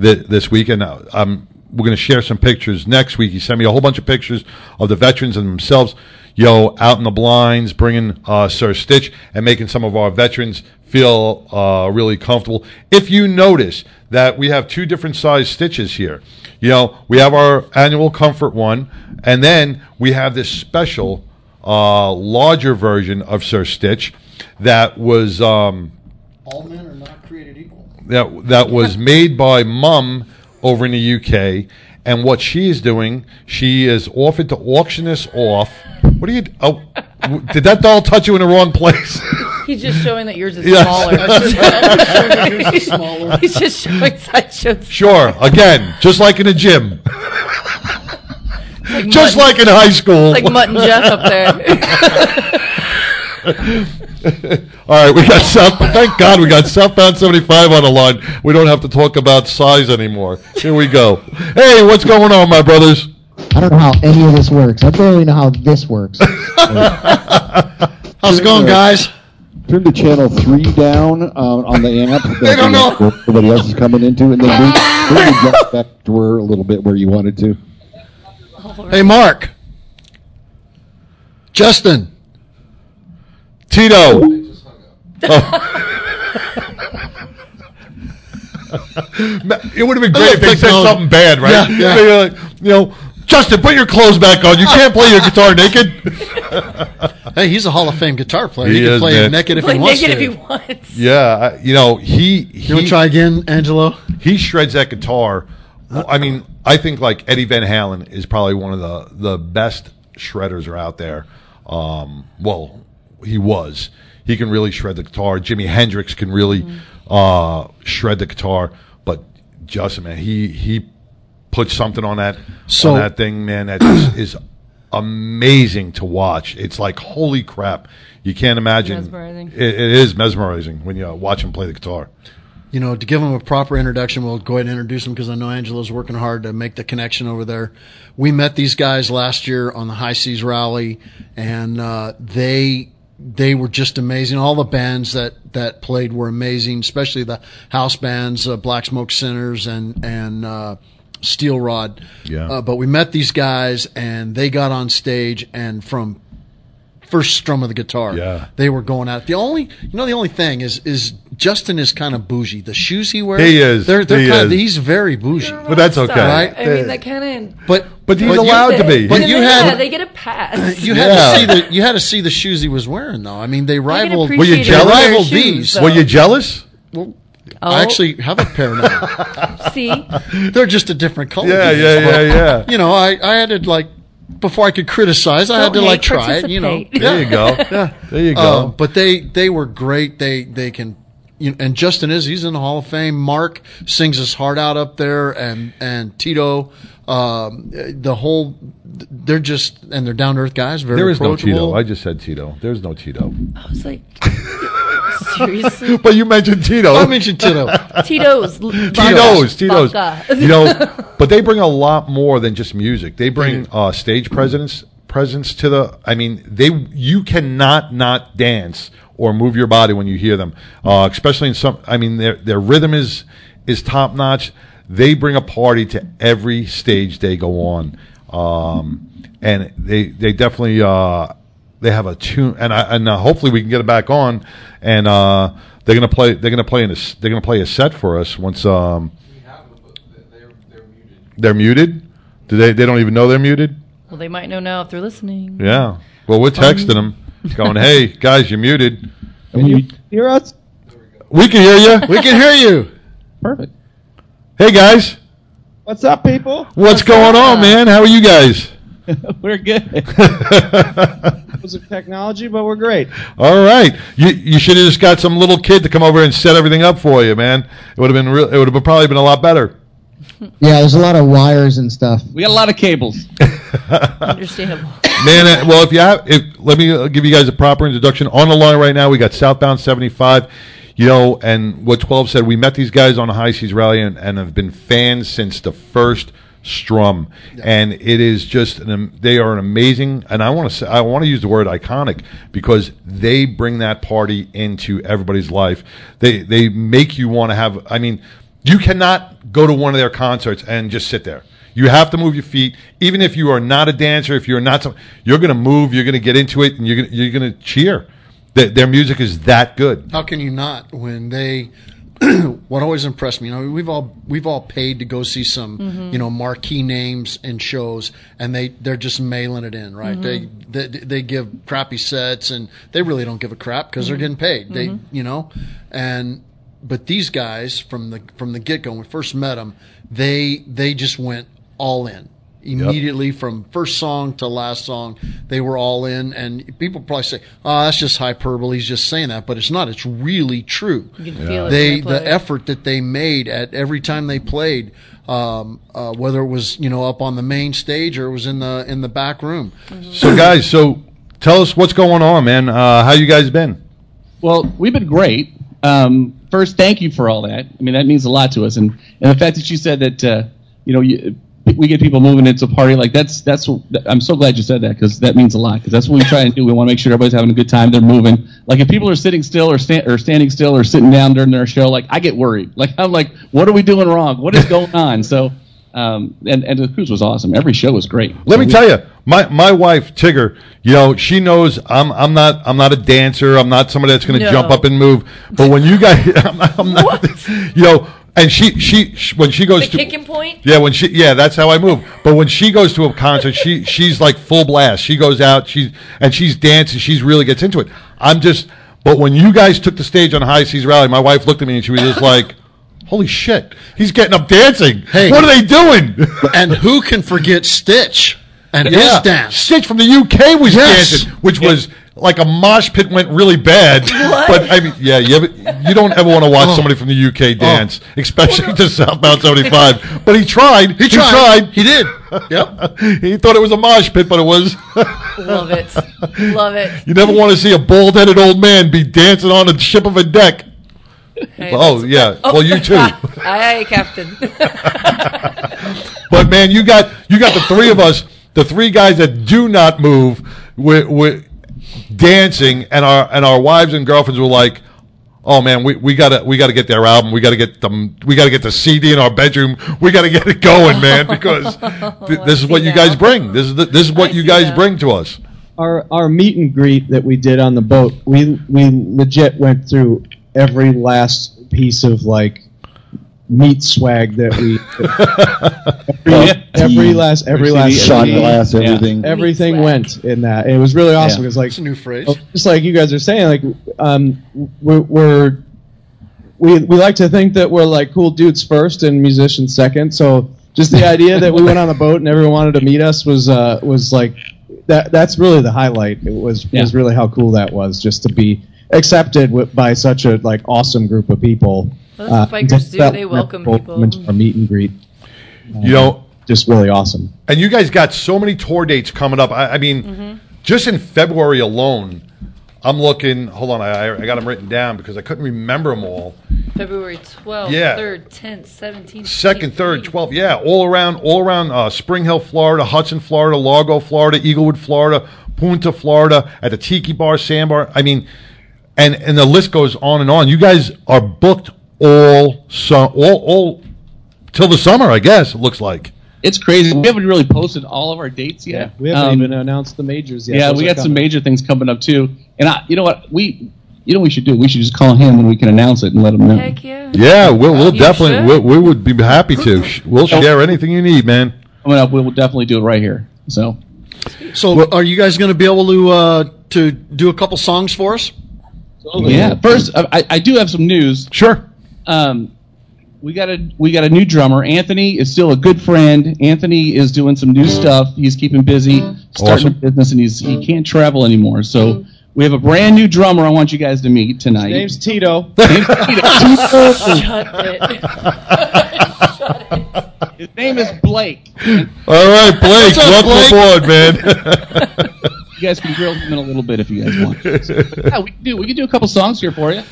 th- this week, and uh, um, we're going to share some pictures next week. He sent me a whole bunch of pictures of the veterans and themselves, yo, out in the blinds, bringing uh, Sir Stitch and making some of our veterans feel uh, really comfortable. If you notice that we have two different size stitches here, you know, we have our annual comfort one, and then we have this special, uh, larger version of Sir Stitch that was. Um, all men are not created equal. that that was made by Mum over in the UK. And what she is doing, she is offered to auction this off. What are you? Oh, did that doll touch you in the wrong place? He's just showing that yours is Yes. smaller. He's just showing sideshows. sure. Again, just like in a gym, Like just Mutt- like in high school. like Mutt and Jeff up there. All right, we got South. Thank God we got Southbound 75 on the line. We don't have to talk about size anymore. Here we go. Hey, what's going on, my brothers? I don't know how any of this works. I barely know how this works. How's it going, guys? Turn the channel three down uh, on the amp. They don't know. Where everybody else is coming into, and then bring, bring the jump back to where a little bit where you wanted to. Hey, Mark. Justin. Tito. Oh. it would have been great if they said something bad, right? Yeah, yeah. Like, you know, Justin, put your clothes back on. You can't play your guitar naked. Hey, he's a Hall of Fame guitar player. He He, can is, play man. naked if Play he wants naked to. if he wants. yeah, I- you know he he You want to try again, Angelo? he shreds that guitar. Well, I mean, I think like Eddie Van Halen is probably one of the the best shredders are out there. Um, well, he was. He can really shred the guitar. Jimi Hendrix can really uh, shred the guitar. But Justin, man, he he put something on that So- on that thing, man. That is, is amazing to watch. It's like holy crap. You can't imagine. Mesmerizing. It, it is mesmerizing when you watch him play the guitar. You know, to give him a proper introduction, we'll go ahead and introduce him because I know Angelo's working hard to make the connection over there. We met these guys last year on the High Seas Rally, and uh, they they were just amazing. All the bands that that played were amazing, especially the house bands, uh, Black Smoke Sinners and and uh, Steel Rod. Yeah. Uh, but we met these guys, and they got on stage, and from first strum of the guitar. Yeah. They were going out. The only, you know, the only thing is, is Justin is kind of bougie. The shoes he wears, He is. They're, they're He kind Of, is. he's very bougie. But that's okay. Right? I mean, that kind of. But But he's you- allowed to be. But you yeah, had they get a pass. you had Yeah. to see the you had to see the shoes he was wearing though. I mean, they rivaled. Were you jealous? They Their rivaled shoes, these. though. Were you jealous? Well, Oh. I actually have a pair now. See, They're just a different color. Yeah, yeah, yeah, yeah. You know, I, I added like before I could criticize, I had to like try it. You know. There you go. yeah. There you go. Um, but they they were great. They they can. You know, and Justin is he's in the Hall of Fame. Mark sings his heart out up there, and and Tito, um, the whole they're just and they're down to earth guys. Very there is no. Tito. I just said Tito. There's no Tito. I was like, seriously, But you mentioned Tito. I mentioned Tito. Tito's, Tito's, Tito's. Vodka. You know, but they bring a lot more than just music. They bring uh, stage presence presence to the. I mean, they you cannot not dance or move your body when you hear them. Uh, especially in some. I mean, their their rhythm is is top notch. They bring a party to every stage they go on, um, and they they definitely. Uh, they have a tune, and I, and uh, hopefully we can get it back on, and uh, they're gonna play they're gonna play in a, s- they're gonna play a set for us once um, they're muted. Do they they don't even know they're muted? Well, they might know now if they're listening. Yeah. Well, we're texting them, going, "Hey guys, you're muted." Can you hear us? We can hear you. We can hear you. Perfect. Hey guys, What's up, people? what's going on, man? How are you guys? we're good. Was of technology, but we're great. All right, you you should have just got some little kid to come over and set everything up for you, man. It would have been real. It would have probably been a lot better. Yeah, there's a lot of wires and stuff. We got a lot of cables. Understandable. Man, uh, well, if you have, if let me uh, give you guys a proper introduction. On the line right now, we got Southbound 75. You know, and what 12 said, we met these guys on a High Seas Rally and, and have been fans since the first strum. And it is just, an, they are an amazing, and I want to say, I want to use the word iconic because they bring that party into everybody's life. They, they make you want to have, I mean, you cannot go to one of their concerts and just sit there. You have to move your feet, even if you are not a dancer. If you're not, some, you're going to move. You're going to get into it, and you're going you're going to cheer. Their, their music is that good. How can you not when they? what always impressed me, you know, we've all we've all paid to go see some, Mhm. you know, marquee names and shows, and they they're just mailing it in, right? Mhm. They, they they give crappy sets, and they really don't give a crap because they're Mhm. getting paid. They, Mhm. you know, and but these guys from the from the get go when we first met them, they they just went all in immediately from first song to last song they were all in and people probably say oh that's just hyperbole he's just saying that but it's not it's really true You can feel it they they the effort that they made at every time they played um, uh, whether it was you know up on the main stage or it was in the in the back room So, guys, so tell us what's going on, man. Uh, how you guys been? Well, we've been great. Um, first, thank you for all that. I mean, that means a lot to us, and and the fact that you said that, uh, you know, you, we get people moving into a party like that's that's. I'm so glad you said that because that means a lot. Because that's what we try and do. We want to make sure everybody's having a good time. They're moving. Like if people are sitting still or sta- or standing still or sitting down during their show, like I get worried. Like I'm like, what are we doing wrong? What is going on? So. Um, and, and the cruise was awesome. Every show was great. Let me tell you, my my wife Tigger, you know, she knows I'm I'm not I'm not a dancer. I'm not somebody that's going to No. jump up and move. But when you guys, I'm I'm not you know, and she, she she when she goes to. The to kicking point? Yeah, when she yeah, that's how I move. But when she goes to a concert, she she's like full blast. She goes out, she's and she's dancing. She's really gets into it. I'm just. But when you guys took the stage on High Seas Rally, my wife looked at me and she was just like. Holy shit! He's getting up dancing. Hey. what are they doing? and who can forget Stitch and Yeah. his dance Stitch from the UK was Yes. dancing, which was like a mosh pit went really bad. But I mean, yeah, you, ever, you don't ever want to watch Oh. somebody from the UK oh. dance, especially to Southbound 75. But he tried. He tried. He did. Yep. he thought it was a mosh pit, but it was. Love it. Love it. you never want to see a bald-headed old man be dancing on the ship of a deck. Hey, oh that's- yeah. Oh. Well, you too. Aye, aye, Captain. But man, you got you got the three of us, the three guys that do not move, with with dancing, and our and our wives and girlfriends were like, "Oh man, we, we gotta we gotta get their album. We gotta get them. We gotta get the CD in our bedroom. We gotta get it going, man, because th- this is what you guys bring. This is the, this is what you guys bring to us." our our meet and greet that we did on the boat, we we legit went through every last piece of like meat swag that we every, every last every last Shot CD, glass, everything. everything went in that. And it was really awesome Yeah. because like It's a new phrase. just like you guys are saying, like um, we're, we're we we like to think that we're like cool dudes first and musicians second. So just the idea that we went on a boat and everyone wanted to meet us was uh, was like that. That's really the highlight. It was was really how cool that was just to be accepted by such a like awesome group of people. Well, that's what and bikers just do. They welcome people. moment for meet and greet. You know, just really awesome. And you guys got so many tour dates coming up. I, I mean, Mm-hmm. just in February alone, I'm looking. Hold on, I, I got them written down because I couldn't remember them all. February 12th, Yeah. 3rd, 10th, 17th. Second, third, twelfth, yeah, all around, all around uh, Spring Hill, Florida, Hudson, Florida, Largo, Florida, Englewood, Florida, Punta, Florida, at the Tiki Bar, Sandbar. I mean, and and the list goes on and on. You guys are booked all so all all till the summer, I guess. It looks like. it's crazy. We haven't really posted all of our dates yet. We haven't Um, even announced the majors yet. yeah, Those we are got some major things coming up too. And I, you know what, we, you know, what we should do. We should just call him when we can announce it and let him know. Heck yeah. Yeah, we'll, we'll You definitely should. we, we would be happy to. We'll share anything you need, man. Coming up, we will definitely do it right here. So, So, are you guys going to be able to uh, to do a couple songs for us? yeah. First, I, I do have some news. Sure. Um, we got a we got a new drummer. Anthony is still a good friend. Anthony is doing some new stuff. He's keeping busy, starting Awesome. a business, and he's he can't travel anymore. So we have a brand new drummer. I want you guys to meet tonight. His name's Tito. Name's Tito. Shut it. His name is Blake. All right, Blake, up, welcome Blake? aboard, man. You guys can grill him in a little bit if you guys want. yeah, we can do we can do a couple songs here for you.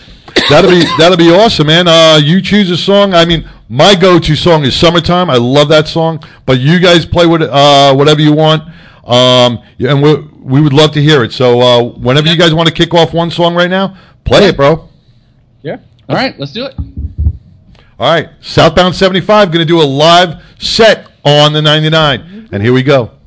that'll be that'll be awesome, man. Uh, you choose a song. I mean, my go-to song is "Summertime." I love that song, but you guys play with uh, whatever you want. Um, and we we would love to hear it. So uh, whenever you guys want to kick off one song right now, play it, bro. Yeah. All right, let's do it. All right, Southbound 75 going to do a live set on the 99, and here we go.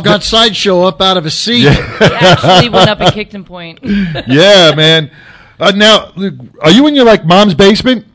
It. You all got sideshow up out of a seat. He actually went up and kicked him point. yeah, man. Uh, now, are you in your like mom's basement?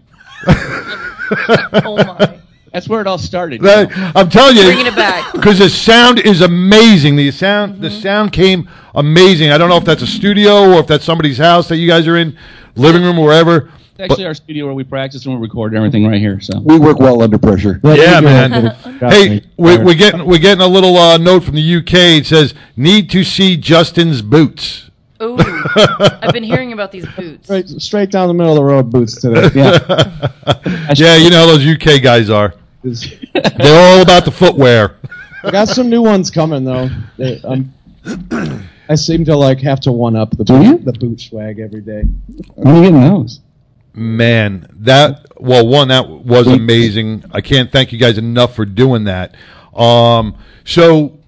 oh my. That's where it all started. That- I'm telling you, Bringing it back. because the sound is amazing. The sound, the sound came amazing. I don't know if that's a studio or if that's somebody's house that you guys are in, living room, wherever. It's actually our studio where we practice and we record everything right here. So We work well under pressure. Yeah, man. hey, we're, we're getting we're getting a little uh, note from the UK. It says, "Need to see Justin's boots." Ooh, I've been hearing about these boots. Straight, straight down the middle of the road boots today. Yeah. yeah, you know how those UK guys are. They're all about the footwear. I got some new ones coming though. They, um, I seem to like have to one up the boot, the boot swag every day. when are you getting those? Man, that well, one that was amazing. I can't thank you guys enough for doing that. Um, so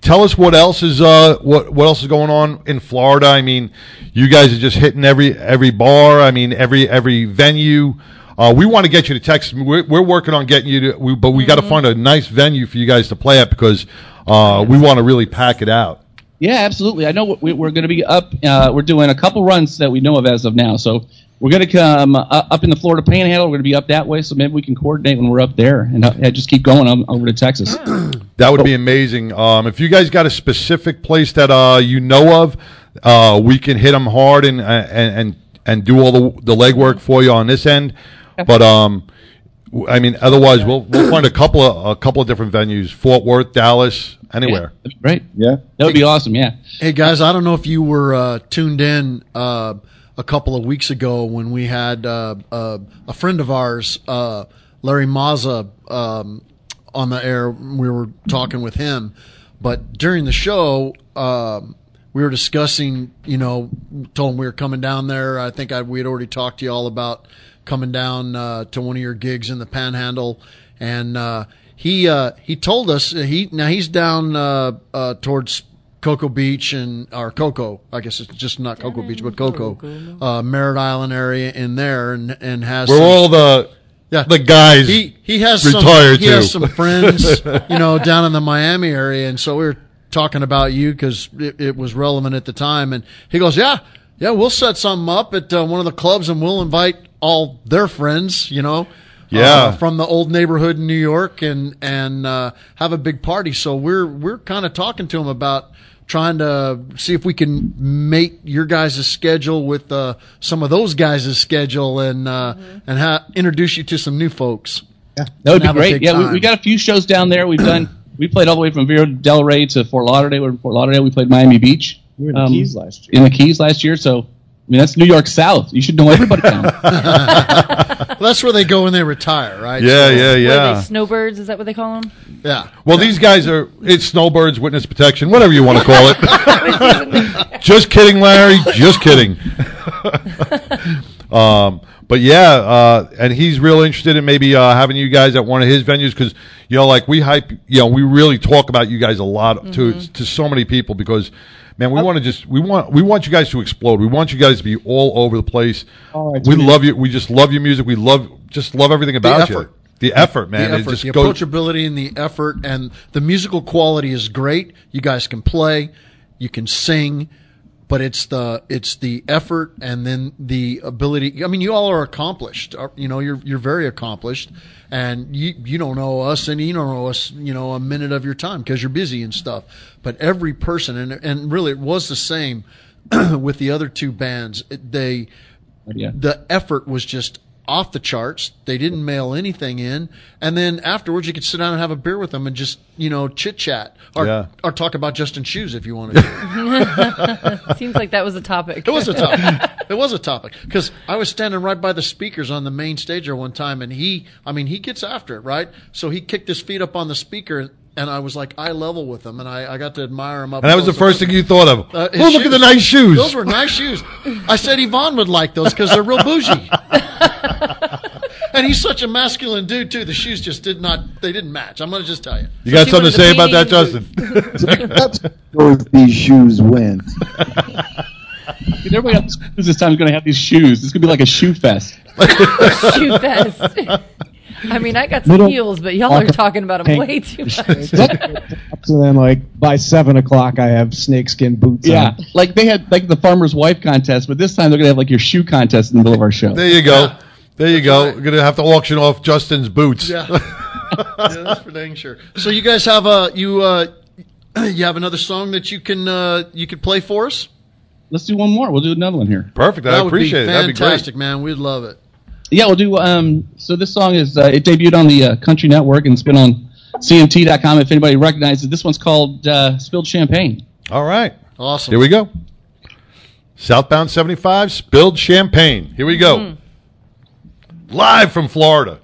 tell us what else is uh what what else is going on in Florida? I mean, you guys are just hitting every every bar. I mean, every every venue. Uh, we want to get you to Texas. We're, we're working on getting you to, we, but we got to find a nice venue for you guys to play at because uh, we want to really pack it out. Yeah, absolutely. I know we, we're going to be up. Uh, we're doing a couple runs that we know of as of now. So we're going to come uh, up in the Florida Panhandle. We're going to be up that way. So maybe we can coordinate when we're up there and uh, just keep going on, over to Texas. That would be amazing. Um, if you guys got a specific place that uh, you know of, uh, we can hit them hard and and and, and do all the the legwork for you on this end. But um, w- I mean, otherwise we'll we'll find a couple of a couple of different venues: Fort Worth, Dallas, anywhere. Right. Yeah. That would be awesome. Yeah. Hey guys, I don't know if you were uh, tuned in uh, a couple of weeks ago when we had uh, uh, a friend of ours, uh, Larry Mazza, um, on the air. We were talking with him, but during the show, um, we were discussing. You know, told him we were coming down there. I think I, we had already talked to you all about coming down uh, to one of your gigs in the Panhandle, and uh, he uh, he told us he now he's down towards Cocoa Beach and or Cocoa, I guess it's just not Cocoa Beach, but Cocoa, uh, Merritt Island area in there, and and has We're some- all the yeah. the guys. He he has retired some he too. has some friends, you know, down in the Miami area, and so we were talking about you because it, it was relevant at the time. And he goes, "Yeah, yeah, we'll set something up at uh, one of the clubs, and we'll invite all their friends, you know." Yeah. uh, from the old neighborhood in New York, and and uh, have a big party. So we're we're kind of talking to him about trying to see if we can make your guys' schedule with uh, some of those guys' schedule, and uh, and ha- introduce you to some new folks. Yeah, That would be great. Yeah, we, we got a few shows down there. We've done. We played all the way from Vero Del Rey to Fort Lauderdale. We're in Fort Lauderdale. We played Miami Beach. We were in the um, Keys last In the Keys last year. So, I mean, that's New York South. You should know everybody down. there. well, that's where they go when they retire, right? Yeah, yeah, What are yeah. they, snowbirds? Is that what they call them? Yeah. Well, these guys are it's snowbirds, witness protection, whatever you want to call it. just kidding, Larry. Just kidding. um, but yeah, uh, and he's real interested in maybe uh, having you guys at one of his venues because you know, like we hype, you know, we really talk about you guys a lot to to so many people because. Man, we oh. want to just we want we want you guys to explode. We want you guys to be all over the place. All right, we so- love you. We just love your music. We love just love everything about you. The effort, man. the It effort, just the goes- approachability and the effort and the musical quality is great. You guys can play, you can sing, but it's the it's the effort and then the ability. I mean, you all are accomplished. Uh, You know, you're you're very accomplished, and you you don't know us and you don't know us. You know, a minute of your time because you're busy and stuff. But every person and and really it was the same with the other two bands. They yeah. the effort was just off the charts. They didn't mail anything in, and then afterwards you could sit down and have a beer with them and just you know chit chat or Yeah. or talk about Justin Shoes if you wanted. to. Seems like that was a topic. it was a topic. It was a topic because I was standing right by the speakers on the main stage there one time, and he, I mean, he gets after it, right? So he kicked his feet up on the speaker. And I was like eye level with him, and I, I got to admire him up. And that was the first thing you thought of. Uh, oh, his look at the nice shoes. Those were nice shoes. I said Yvonne would like those because they're real bougie. and he's such a masculine dude too. The shoes just did not. They didn't match. I'm gonna just tell you. You got something to say about that, painting Justin? That's where these shoes went. Dude, everybody else this time is going to have these shoes. This could be like a shoe fest. Shoe fest. I mean, I got some Middle- heels, but y'all are talking about them way too much. So then, like by seven o'clock, I have snakeskin boots. Yeah, on. like they had like the farmer's wife contest, but this time they're gonna have like your shoe contest in the middle of our show. There you go. There you go. We're gonna have to auction off Justin's boots. Yeah. yeah, that's for dang sure. So you guys have a you uh you have another song that you can uh you could play for us? Let's do one more. We'll do another one here. Perfect. I that would appreciate be it. That'd be great. fantastic, man. We'd love it. Yeah, we'll do. Um, so this song is uh, it debuted on the uh, Country Network and it's been on CMT.com. If anybody recognizes, it. this one's called uh, "Spilled Champagne." All right. Awesome. Here we go. Southbound 75, spilled champagne. Here we go. Mm. Live from Florida.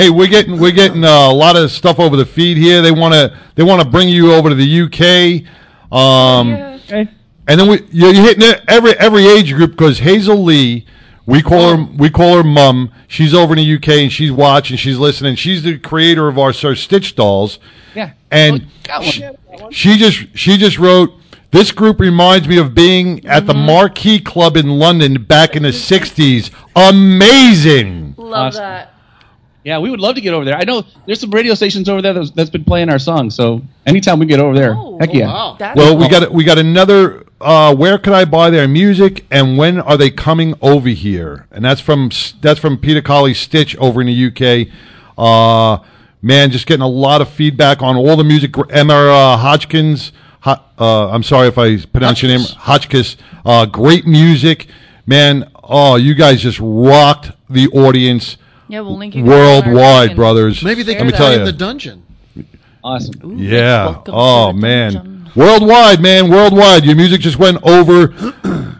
Hey, we're getting we're getting uh, a lot of stuff over the feed here. They want to they want to bring you over to the UK. Um, And then we you're hitting every every age group because Hazel Lee, we call her we call her mum. She's over in the UK and she's watching, she's listening. She's the creator of our Sir Stitch dolls. Yeah. And Got she, she just she just wrote. This group reminds me of being at Mm-hmm. the Marquee Club in London back in the '60s. Amazing. Love Awesome. that. Yeah, we would love to get over there. I know there's some radio stations over there that's, that's been playing our song. So anytime we get over there, Oh, heck yeah. Well, we got we got another. Uh, where can I buy their music, and when are they coming over here? And that's from that's from Peter Colley Stitch over in the UK. Uh, man, just getting a lot of feedback on all the music. Emma uh, Hodgkins. Ho- uh, I'm sorry if I pronounce your name Hotchkiss. Uh, great music, man. Oh, you guys just rocked the audience. Yeah, we'll link you guys on our worldwide, brothers. Maybe they Let can me play tell in you. the dungeon. Awesome. Yeah. Oh man. Worldwide, man. Worldwide. Your music just went over the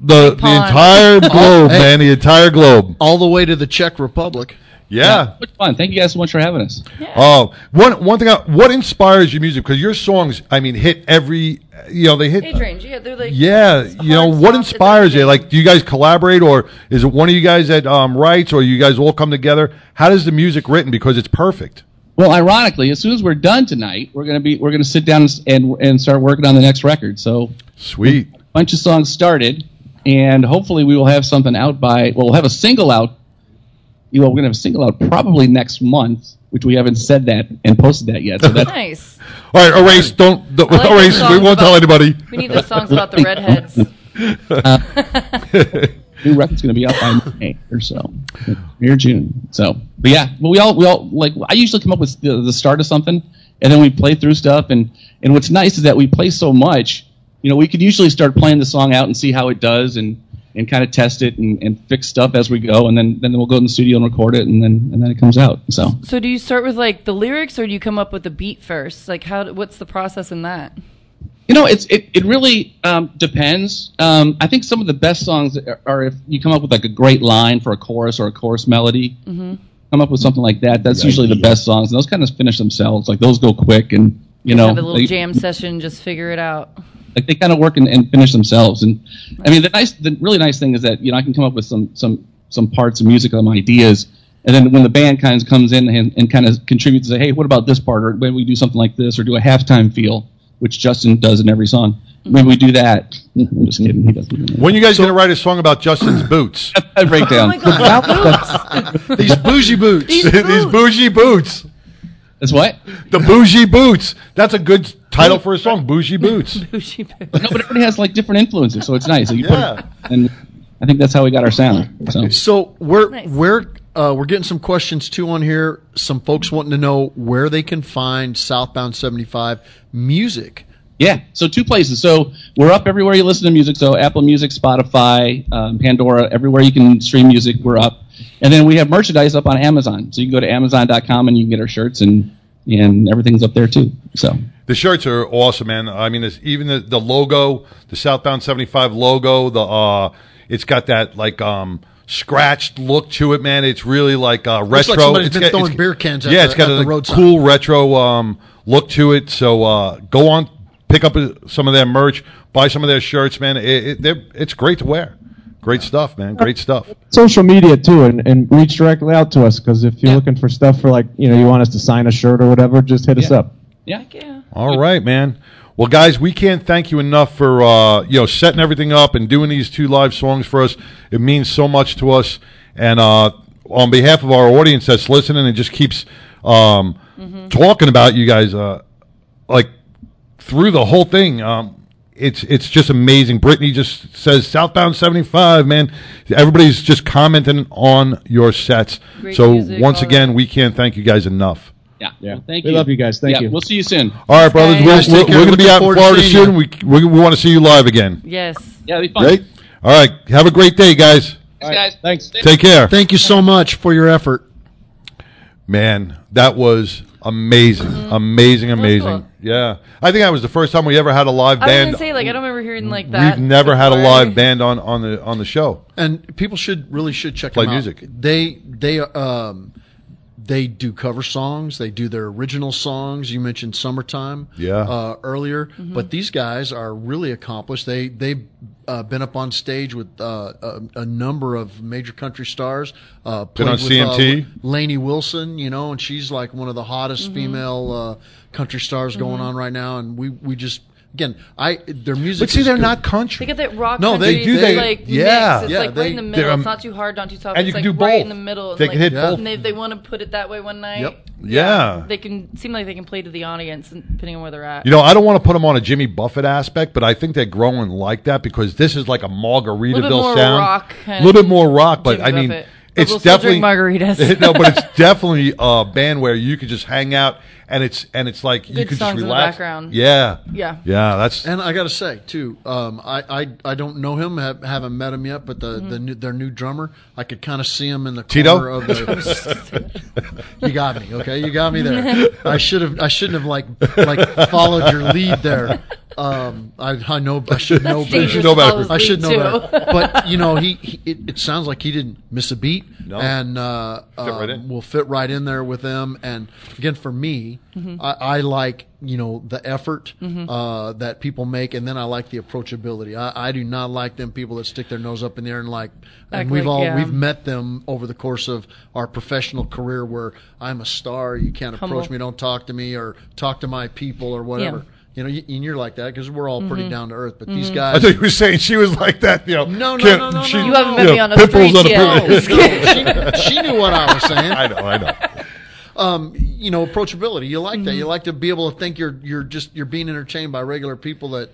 the entire globe, Hey. man. The entire globe. All the way to the Czech Republic. Yeah. Much fun. Thank you guys so much for having us. Oh, one one thing. I, what inspires your music? Because your songs, I mean, hit every. You know, they hit. Age range, yeah, they're like Yeah, you know what inspires you? Like, do you guys collaborate, or is it one of you guys that um, writes, or you guys all come together? How does the music written? Because it's perfect. Well, ironically, as soon as we're done tonight, we're gonna be we're gonna sit down and and start working on the next record. So sweet. A bunch of songs started, and hopefully we will have something out by. Well, we'll have a single out. You know, we're gonna have a single out probably next month, which we haven't said that and posted that yet. So that's nice. All right, erase. Don't, don't like erase. We won't tell anybody. We need those songs about the redheads. Uh, new record's going to be out by May or so, May or June. So, but yeah, but we all we all like. I usually come up with the, the start of something, and then we play through stuff. And and what's nice is that we play so much. You know, we could usually start playing the song out and see how it does, and and kind of test it and, and fix stuff as we go, and then then we'll go in the studio and record it, and then and then it comes out. So. So do you start with like the lyrics, or do you come up with the beat first? Like how? What's the process in that? You know, it's it, it really um, depends. Um, I think some of the best songs are, are if you come up with like a great line for a chorus or a chorus melody. Mm-hmm. Come up with something like that. That's usually the best songs, and those kind of finish themselves. Like those go quick, and you know, have a little they, jam session, just figure it out. Like they kind of work and, and finish themselves. And I mean, the nice, the really nice thing is that you know I can come up with some some some parts of music, some ideas, and then when the band kind of comes in and, and kind of contributes, say, hey, what about this part, or when we do something like this, or do a halftime feel, which Justin does in every song. when we do that. I'm just kidding. He doesn't. When you guys gonna write a song about Justin's boots? I break down. a breakdown. These bougie boots. These, bougie boots. That's what? The bougie boots. That's a good title for a song. Bougie boots. bougie boots. No, but everybody has like different influences, so it's nice. So you Yeah. put, and I think that's how we got our sound. So. So we're we're uh, we're getting some questions too on here. Some folks wanting to know where they can find Southbound seventy five music. Yeah, so two places. So we're up everywhere you listen to music. So Apple Music, Spotify, um, Pandora, everywhere you can stream music, we're up. And then we have merchandise up on Amazon. So you can go to Amazon.com and you can get our shirts and and everything's up there too. So The shirts are awesome, man. I mean, it's, even the, the logo, the Southbound 75 logo, the uh, it's got that like um scratched look to it, man. It's really like uh, Looks retro. like somebody's It's been got- throwing it's- beer cans yeah, the- it's got at a the cool retro um look to it. So uh, go on, pick up uh, some of their merch, buy some of their shirts, man. It, it, it's great to wear. Great stuff, man. Great stuff. social media too and, and reach directly out to us because if you're looking for stuff for like you know you want us to sign a shirt or whatever just hit us Yeah. up yeah. All right, man. Well, guys, we can't thank you enough for uh, you know setting everything up and doing these two live songs for us. It means so much to us, and uh, on behalf of our audience that's listening and just keeps um, talking about you guys, uh, like through the whole thing. Um, it's it's just amazing. Brittany just says Southbound seventy five, man. Everybody's just commenting on your sets. Great so music, once all again, we can't thank you guys enough. Yeah. yeah. Thank We you. love you guys. Thank yeah, you. We'll see you soon. All right, brothers. Guys, We're, we're, we're going to be out in Florida soon. We, we, we want to see you live again. Yes. Yeah, it'll be fun. Right? All right. Have a great day, guys. Thanks, guys. Thanks. Take care. Thank you so much for your effort. Man, that was amazing. Amazing, amazing. cool. Yeah. I think that was the first time we ever had a live band. I was band. gonna say like I don't remember hearing like that. We've never had a live band on, on the on the show. and people should really should check Play them out. music. They they um they do cover songs. They do their original songs. You mentioned "Summertime" Yeah. uh, earlier, but these guys are really accomplished. They they've uh, been up on stage with uh, a, a number of major country stars. Uh, Been on with, CMT? Uh, Lainey Wilson, you know, and she's like one of the hottest female uh, country stars going on right now. And we we just again, I their music. But see, is they're good. not country. They get that rock. No, they do, they- like yeah. mix. It's Yeah, like they- right in the middle. um, it's not too hard, not too soft. and you it's can like do right both. in the middle. They and can like, hit both. And if they want to put it that way one night, Yep. Yeah. they can seem like they can play to the audience, depending on where they're at. You know, I don't want to put them on a Jimmy Buffett aspect, but I think they're growing like that because this is like a Margaritaville more sound. rock, a little bit more rock, but Jimmy I mean, Buffett. But it's we'll still definitely drink margaritas. no, but it's definitely a band where you could just hang out and it's and it's like you Good could songs just in the relax. background. Yeah, Yeah. yeah. That's And I got to say too, um, I, I I don't know him, have, haven't met him yet, but the, Mm-hmm. the new, their new drummer, I could kind of see him in the Tito? corner of the. you got me, okay? You got me there. I should have I shouldn't have like like followed your lead there. Um, I I know I should know That's better. dangerous to follow his I should know lead, better. But you know, he, he it, it sounds like he didn't miss a beat, No. and uh, Fit right um, in. will fit right in there with them. And again, for me, Mm-hmm. I, I like you know the effort uh, that people make, and then I like the approachability. I, I do not like them people that stick their nose up in the air and like. And Act we've like, all yeah. we've met them over the course of our professional career, where I'm a star. You can't approach me, don't talk to me, or talk to my people, or whatever. You know, you, and you're like that because we're all Mm-hmm. pretty down to earth. But these guys, I guys, thought you were saying she was like that. You know, No, no, no, no, she- no. You haven't met you me know, on the pimples streets on the yet. she, she knew what I was saying. I know, I know. um, you know, approachability. You like Mm-hmm. that. You like to be able to think you're you're just you're being entertained by regular people that,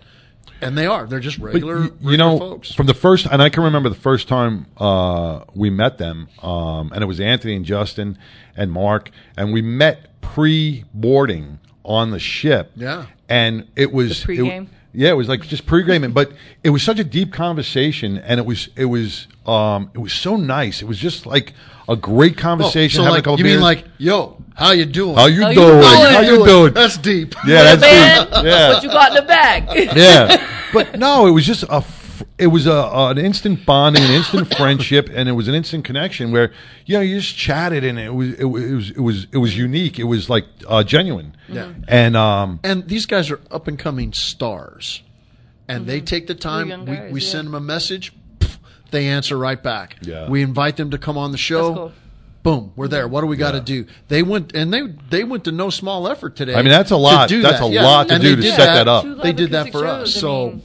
and they are. They're just But regular, y- regular you know, folks. from the first, and I can remember the first time uh, we met them, um, and it was Anthony and Justin and Mark, and we met pre-boarding on the ship. Yeah. and it was The it- yeah, it was like just pre-game, but it was such a deep conversation, and it was it was um, it was so nice. It was just like a great Oh, conversation. so like a couple you beers. mean like, yo, how you doing? how you How you doing? doing? How you doing? That's deep. Yeah, that's Man, deep. Yeah, what you got in the bag? yeah, but no, it was just a. f- It was a, an instant bonding, an instant friendship, and it was an instant connection where you know you just chatted, and it was it was it was it was unique. It was like uh, genuine. Yeah. And um, And these guys are up and coming stars, and they take the time. young we guys, we yeah. send them a message, pff, they answer right back. Yeah. We invite them to come on the show. That's cool. Boom, we're there. What do we got to do? They went and they they went to no small effort today. I mean, that's a lot. That's that. a Yeah. lot to And do to set that up. They did that for acoustic us. shows, I So mean,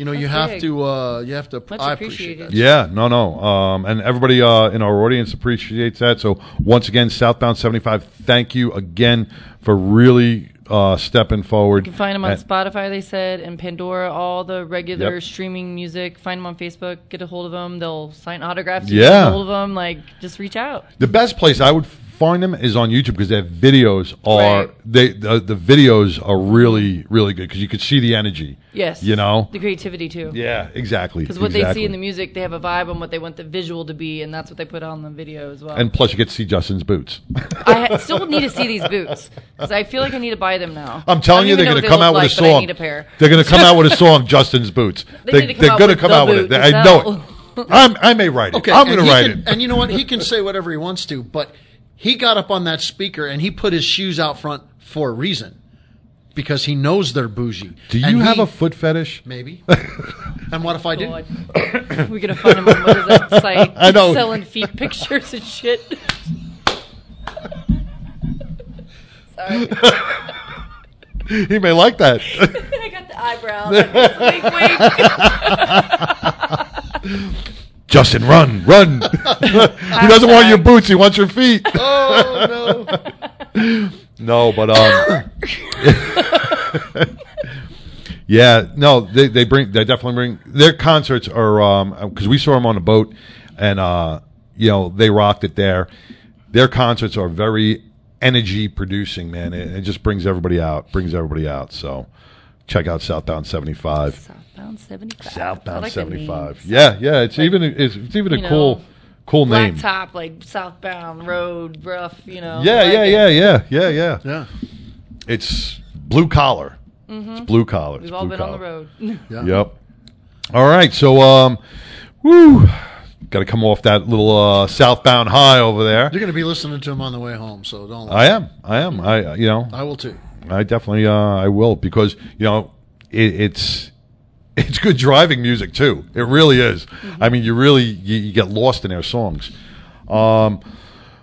you know, you have big. to uh, you have to. Much I appreciate appreciated. that. Yeah, no, no, um, and everybody uh, in our audience appreciates that. So once again, Southbound seventy five. Thank you again for really uh, stepping forward. You can find them on And- Spotify, they said, and Pandora, all the regular Yep. streaming music. Find them on Facebook, get a hold of them. They'll sign autographs. Yeah. Get a hold of them. Like, just reach out. The best place I would find them is on YouTube because their videos are Right. they the, the videos are really really good because you could see the energy. Yes. You know. The creativity, too. Yeah, exactly. Because what they see in the music, they have a vibe on what they want the visual to be, and that's what they put on the video as well. and plus you get to see Justin's boots. I ha- still need to see these boots because I feel like I need to buy them now. I'm telling you, they're going to come out they with a look but I song. need a pair. They're going to come out with a song, Justin's boots. They They, need to come are going to come out with it. boot to I know it. I'm, I may write it. Okay, I'm going to write can- it. And you know what? He can say whatever he wants to, but he got up on that speaker and he put his shoes out front for a reason, because he knows they're bougie. Do you And have he- a foot fetish? maybe? and what if I do? We're gonna find him on what is that site? I know. selling feet pictures and shit. Sorry, he may like that. I got the eyebrow. Wink, wink. Justin, run, run. he doesn't want your boots. He wants your feet. Oh no! No, but um, yeah, no, they they bring they definitely bring their concerts are um because we saw them on a boat and uh you know they rocked it there. Their concerts are very energy producing, man. It, it just brings everybody out, brings everybody out. So check out Southbound seventy five. Southbound seventy five. Southbound like seventy five. Yeah, yeah. It's even it's, it's even a you know, cool cool name. Blacktop, like southbound road, rough. You know. Yeah, like yeah, yeah, yeah, yeah, yeah. Yeah. It's blue collar. It's blue collar. Mm-hmm. We've It's all blue been on the road. Yeah. Yep. All right. So, um, woo. got to come off that little uh, southbound high over there. You're going to be listening to him on the way home, so don't. I am. I am. I you know. I will too. I definitely uh, I will because you know it, it's it's good driving music too. It really is. I mean, you really you, you get lost in their songs. Um,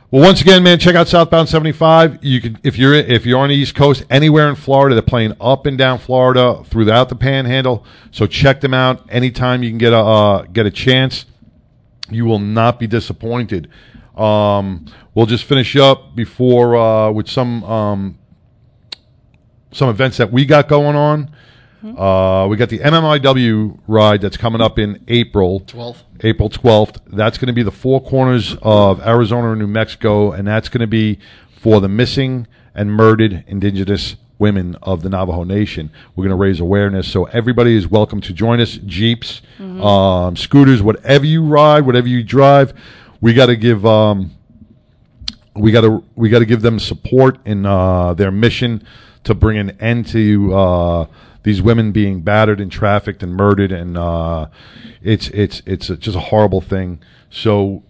well, once again, man, check out Southbound 75. You can if you're if you're on the East Coast, anywhere in Florida, they're playing up and down Florida throughout the Panhandle. So check them out anytime you can get a uh, get a chance. You will not be disappointed. Um, we'll just finish up before uh, with some um, some events that we got going on. Uh, we got the MMIW ride that's coming up in April. 12th. April 12th. That's going to be the four corners of Arizona and New Mexico, and that's going to be for the missing and murdered indigenous women of the Navajo Nation. We're going to raise awareness, so everybody is welcome to join us. Jeeps, um, scooters, whatever you ride, whatever you drive, we got to give. Um, we got to we got to give them support in uh, their mission to bring an end to uh, these women being battered and trafficked and murdered, and uh, it's it's it's just a horrible thing. So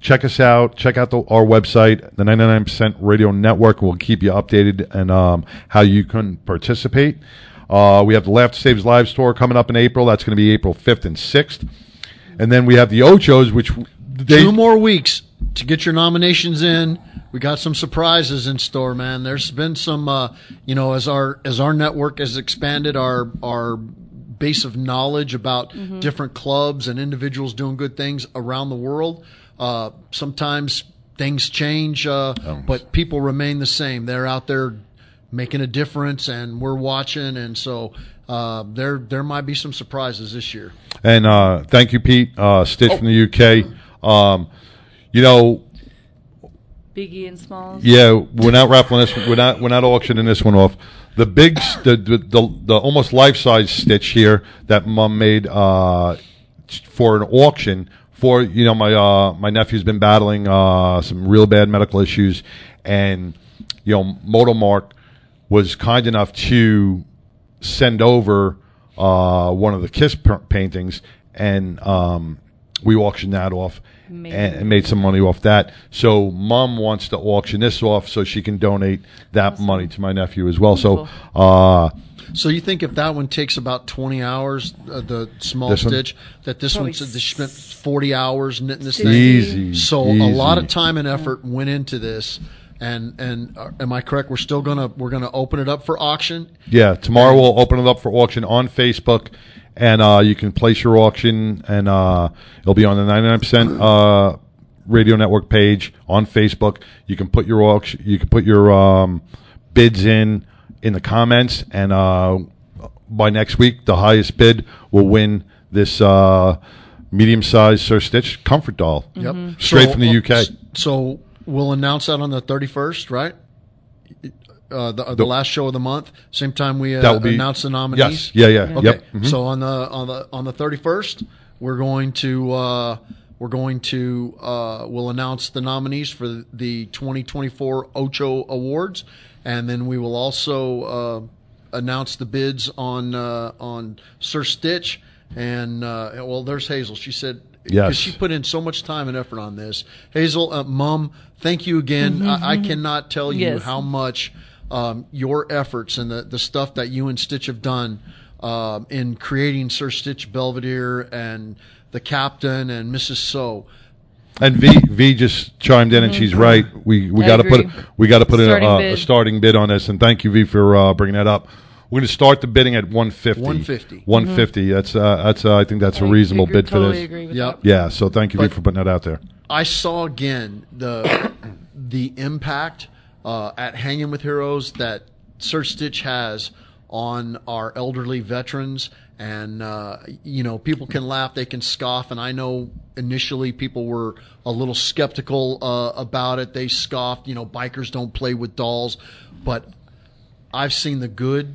check us out. Check out the, our website, the 99% Radio Network. We'll keep you updated and um, how you can participate. Uh, we have the Laughter Saves Lives tour coming up in April. That's going to be April 5th and 6th. And then we have the Ochos, which they, Two more weeks to get your nominations in. We got some surprises in store, man. There's been some, uh, you know, as our as our network has expanded, our our base of knowledge about Mm-hmm. different clubs and individuals doing good things around the world. Uh, sometimes things change, uh, but people remain the same. They're out there making a difference, and we're watching, and so. Uh, there, there might be some surprises this year. And uh, thank you, Pete uh, Stitch from the UK. Um, you know, Biggie and Smalls. yeah, we're not raffling this. We're not. We're not auctioning this one off. The big, the the, the, the almost life size Stitch here that Mom made uh, for an auction. For you know, my uh, my nephew's been battling uh, some real bad medical issues, and you know, Motomark was kind enough to send over uh, one of the Kiss paintings, and um, we auctioned that off and, and made some money off that. So, Mom wants to auction this off so she can donate that money to my nephew as well. So, uh, So you think if that one takes about twenty hours, uh, the small This one? stitch, that this Probably one said they spent forty hours knitting this thing. Easy, So a lot of time and effort went into this, and and uh, am I correct? We're still gonna we're gonna open it up for auction. yeah, tomorrow we'll open it up for auction on Facebook, and uh, you can place your auction, and uh, it'll be on the 99% uh, radio network page on Facebook. You can put your auction, you can put your um, bids in in the comments, and uh, by next week, the highest bid will win this uh, medium-sized Sir Stitch comfort doll. Yep, straight So, from the uh, UK. So we'll announce that on the thirty first, right? Uh, the, the The- last show of the month, same time we uh, be- announce the nominees. Yes. Yeah, yeah. Okay. Yep. Mhm. So on the on the on the thirty first, we're going to uh, we're going to uh, we'll announce the nominees for the 2024 Ocho Awards, and then we will also uh, announce the bids on uh, on Sir Stitch. And uh, well, there's Hazel. She said Yes. because she put in so much time and effort on this. Hazel, uh, Mom, thank you again. I, I cannot tell you Yes. how much um, your efforts and the, the stuff that you and Stitch have done um in creating Sir Stitch Belvedere and the captain and Mrs. So. And V V just chimed in, and she's right. We we got to put we got to put a, Starting uh, a bid. starting bid on this. And thank you V for uh, bringing that up. We're going to start the bidding at 150. 150. 150. That's uh, that's uh, I think that's a I reasonable agree- bid for this. agree with Yep. Yeah. So thank you V for putting that out there. I saw again the the impact uh, at Hanging with Heroes that Sir Stitch has on our elderly veterans. And uh, you know, people can laugh, they can scoff, and I know initially people were a little skeptical uh, about it. They scoffed, you know, bikers don't play with dolls, but I've seen the good,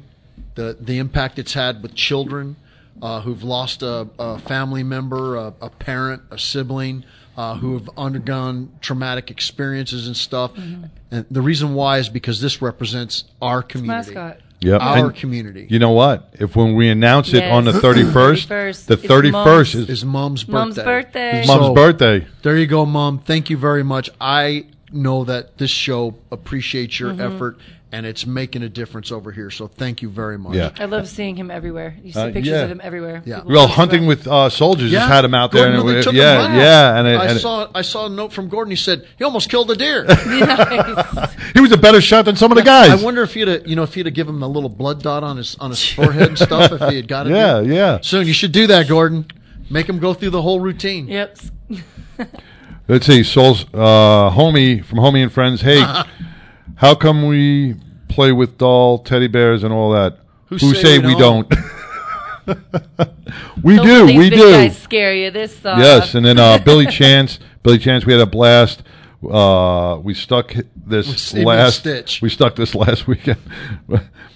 the the impact it's had with children uh, who've lost a, a family member, a, a parent, a sibling, uh, who have undergone traumatic experiences and stuff. And the reason why is because this represents our community, mascot. Yep. our And community. You know what? If when we announce it on the 31st, 31st. the It's 31st is, is mom's birthday. Mom's birthday. Mom's So, birthday. There you go, mom. Thank you very much. I know that this show appreciates your Mhm. effort and it's making a difference over here. So thank you very much. Yeah. I love seeing him everywhere. You see Uh, pictures yeah. of him everywhere. Yeah. People Well, hunting about- with uh, soldiers just had him out there. Gordon and it- took yeah, him back. yeah, and, it, I and it- saw I saw a note from Gordon. He said he almost killed a deer. he was a better shot than some of the guys. I wonder if he'd have, you know if he'd have given him a little blood dot on his on his forehead and stuff if he had got it. Yeah, yeah. Soon you should do that, Gordon. Make him go through the whole routine. Yep. Let's see, Soul's uh, homie from Homie and Friends. Hey, how come we play with doll teddy bears and all that? Who say, say we we don't? we Don't do, let these we big do. guys scare you. This uh, Yes, and then uh, Billy Chance, Billy Chance, we had a blast. Uh, we stuck this He last. Stitch. We stuck this last weekend.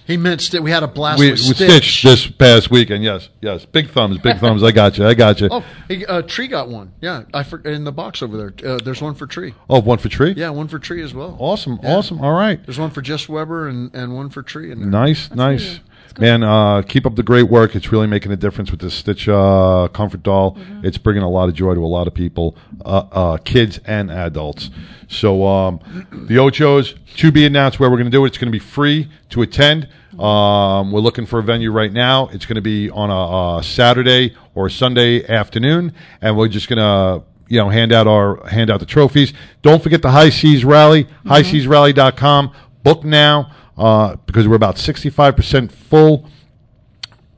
He meant sti- we had a blast we, with with Stitch. Stitch this past weekend. Yes, yes. Big thumbs, big thumbs. I got you. I got you. Oh, uh, Tree got one. Yeah, I for, in the box over there. Uh, there's one for Tree. Oh, one for Tree. Yeah, one for Tree as well. Awesome, Yeah. awesome. All right. There's one for Jess Weber and, and one for Tree in there. Nice, nice. Man, uh, keep up the great work. It's really making a difference with this Stitch uh, Comfort Doll. It's bringing a lot of joy to a lot of people, uh, uh, kids and adults. So, um, the Ochos, to be announced where we're going to do it. It's going to be free to attend. Um, we're looking for a venue right now. It's going to be on a, a Saturday or Sunday afternoon, and we're just going to you know hand out our hand out the trophies. Don't forget the High Seas Rally, highseasrally.com. Book now uh, because we're about 65% full.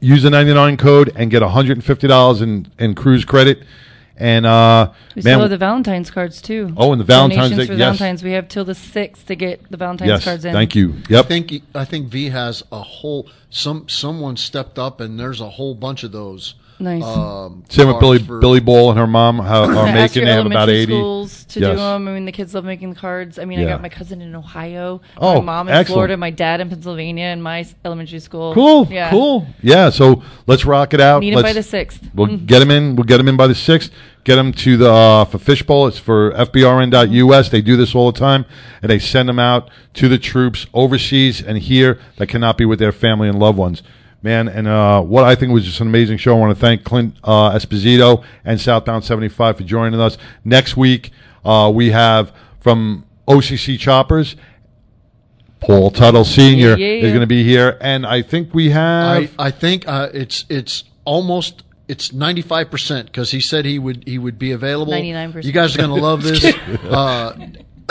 Use the 99 code and get $150 in, in cruise credit. And uh, We man, still have the Valentine's cards too. Oh, and the Valentine's Donations Day- for yes. Valentine's. We have till the sixth to get the Valentine's Yes, cards in. thank you. Yep. I think I think V has a whole some someone stepped up and there's a whole bunch of those. Nice. Um, Same with Billy for- Billy Ball and her mom how, are I making. your They have about elementary 80. schools to Yes. do them. I mean, the kids love making the cards. I mean, I got my cousin in Ohio, Oh, my mom in excellent. Florida, my dad in Pennsylvania, and my elementary school. Cool, Yeah. cool. Yeah, so let's rock it out. Meet 'em by Let's- the 6th. We'll Mhm. get them in. We'll get them in by the sixth. Get them to the uh, for fishbowl. It's for FBRN.us. They do this all the time, and they send them out to the troops overseas and here that cannot be with their family and loved ones. Man, and uh, what I think was just an amazing show. I want to thank Clint uh, Esposito and Southbound 75 for joining us. Next week, uh, we have from OCC Choppers, Paul Teutul Sr. Yeah, yeah, is going to be here. And I think we have. I, I think uh, it's it's almost it's ninety five percent because he said he would he would be available. 99%. You guys are gonna love this. uh,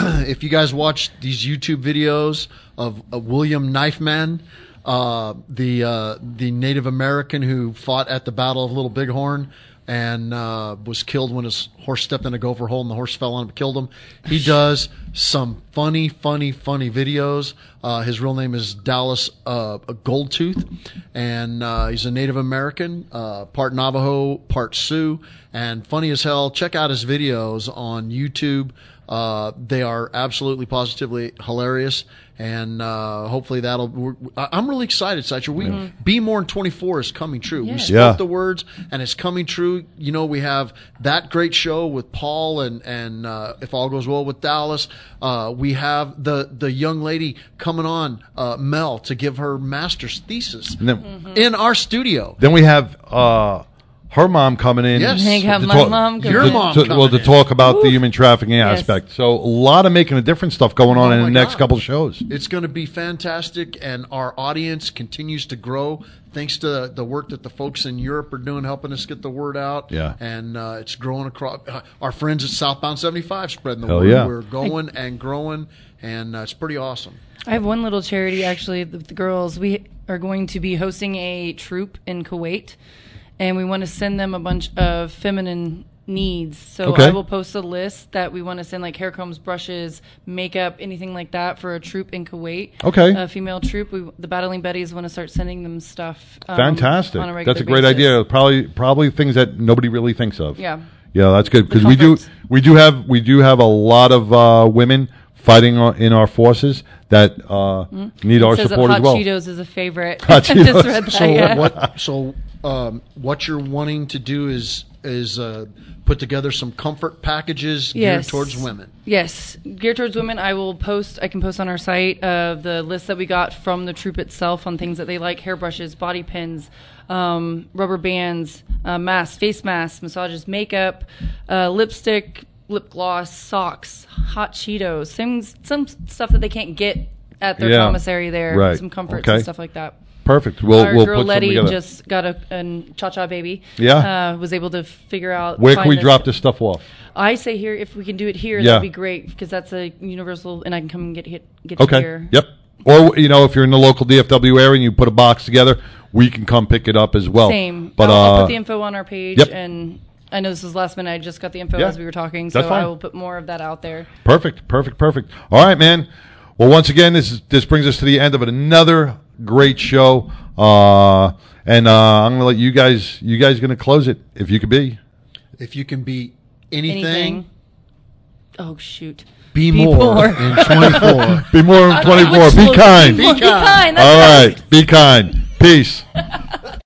if you guys watch these YouTube videos of uh, William Knifeman, uh, the uh, the Native American who fought at the Battle of Little Bighorn and uh, was killed when his horse stepped in a gopher hole and the horse fell on him and killed him. He does some funny, funny, funny videos. Uh, his real name is Dallas uh, Goldtooth, and uh, he's a Native American, uh, part Navajo, part Sioux, and funny as hell. Check out his videos on YouTube. Uh, they are absolutely positively hilarious, and uh, hopefully that'll. We're, I- I'm really excited, Satcher. We be more in 24 is coming true. We Yeah. spoke Yeah. the words, and it's coming true. You know, we have that great show with Paul, and and uh, if all goes well with Dallas, uh, we have the the young lady coming on, uh, Mel, to give her master's thesis then- Mm-hmm. in our studio. Then we have uh, her mom coming in. Yes. I have to my mom to- coming Your mom to- coming well, to in. talk about the human trafficking Yes. aspect. So a lot of making a different stuff going on Oh in the next God. couple of shows. It's going to be fantastic, and our audience continues to grow thanks to the work that the folks in Europe are doing, helping us get the word out. Yeah. and uh, it's growing across. Uh, our friends at Southbound Seventy Five spreading the Hell word. yeah. We're going and growing, and uh, it's pretty awesome. I have one little charity actually with the girls. We are going to be hosting a troop in Kuwait, and we want to send them a bunch of feminine needs. So Okay. I will post a list that we want to send like hair combs, brushes, makeup, anything like that for a troop in Kuwait. Okay. A female troop. We, the Battling Betties want to start sending them stuff. um, Fantastic. on a regular That's a great basis. idea. Probably probably things that nobody really thinks of. Yeah. Yeah, that's good because we do we do have we do have a lot of uh, women fighting in our forces that uh, need our Mm-hmm. Says that support hot as well. Cheetos is a favorite. Hot I just Cheetos. read that, So yeah. what? So um, what you're wanting to do is is uh, put together some comfort packages geared towards women. Yes, geared towards women. I will post. I can post on our site uh, the list that we got from the troop itself on things that they like: hairbrushes, body pins, um, rubber bands, uh, masks, face masks, massages, makeup, uh, lipstick, lip gloss, socks, hot Cheetos, things, some stuff that they can't get at their Yeah. commissary there. Right. Some comforts Okay. and stuff like that. Perfect. We'll Our we'll girl put Letty together. just got a, Cha Cha baby. Yeah. uh, was able to figure out Where can we drop this stuff off? I say here if we can do it here, Yeah. that'd be great because that's a universal, and I can come and get hit, get Okay. here. Yep. Or you know, if you're in the local DFW area and you put a box together, we can come pick it up as well. Same. But I'll, I'll uh, put the info on our page, yep. and I know this was last minute. I just got the info Yeah. as we were talking, so I will put more of that out there. Perfect, perfect, perfect. All right, man. Well, once again, this is, this brings us to the end of another great show. Uh, and uh, I'm gonna let you guys. You guys gonna close it if you could be. If you can be anything, Anything. Oh shoot. be, Be more, more. in 24. Be more than 24. Be kind. Be kind. All right. Be kind. Peace.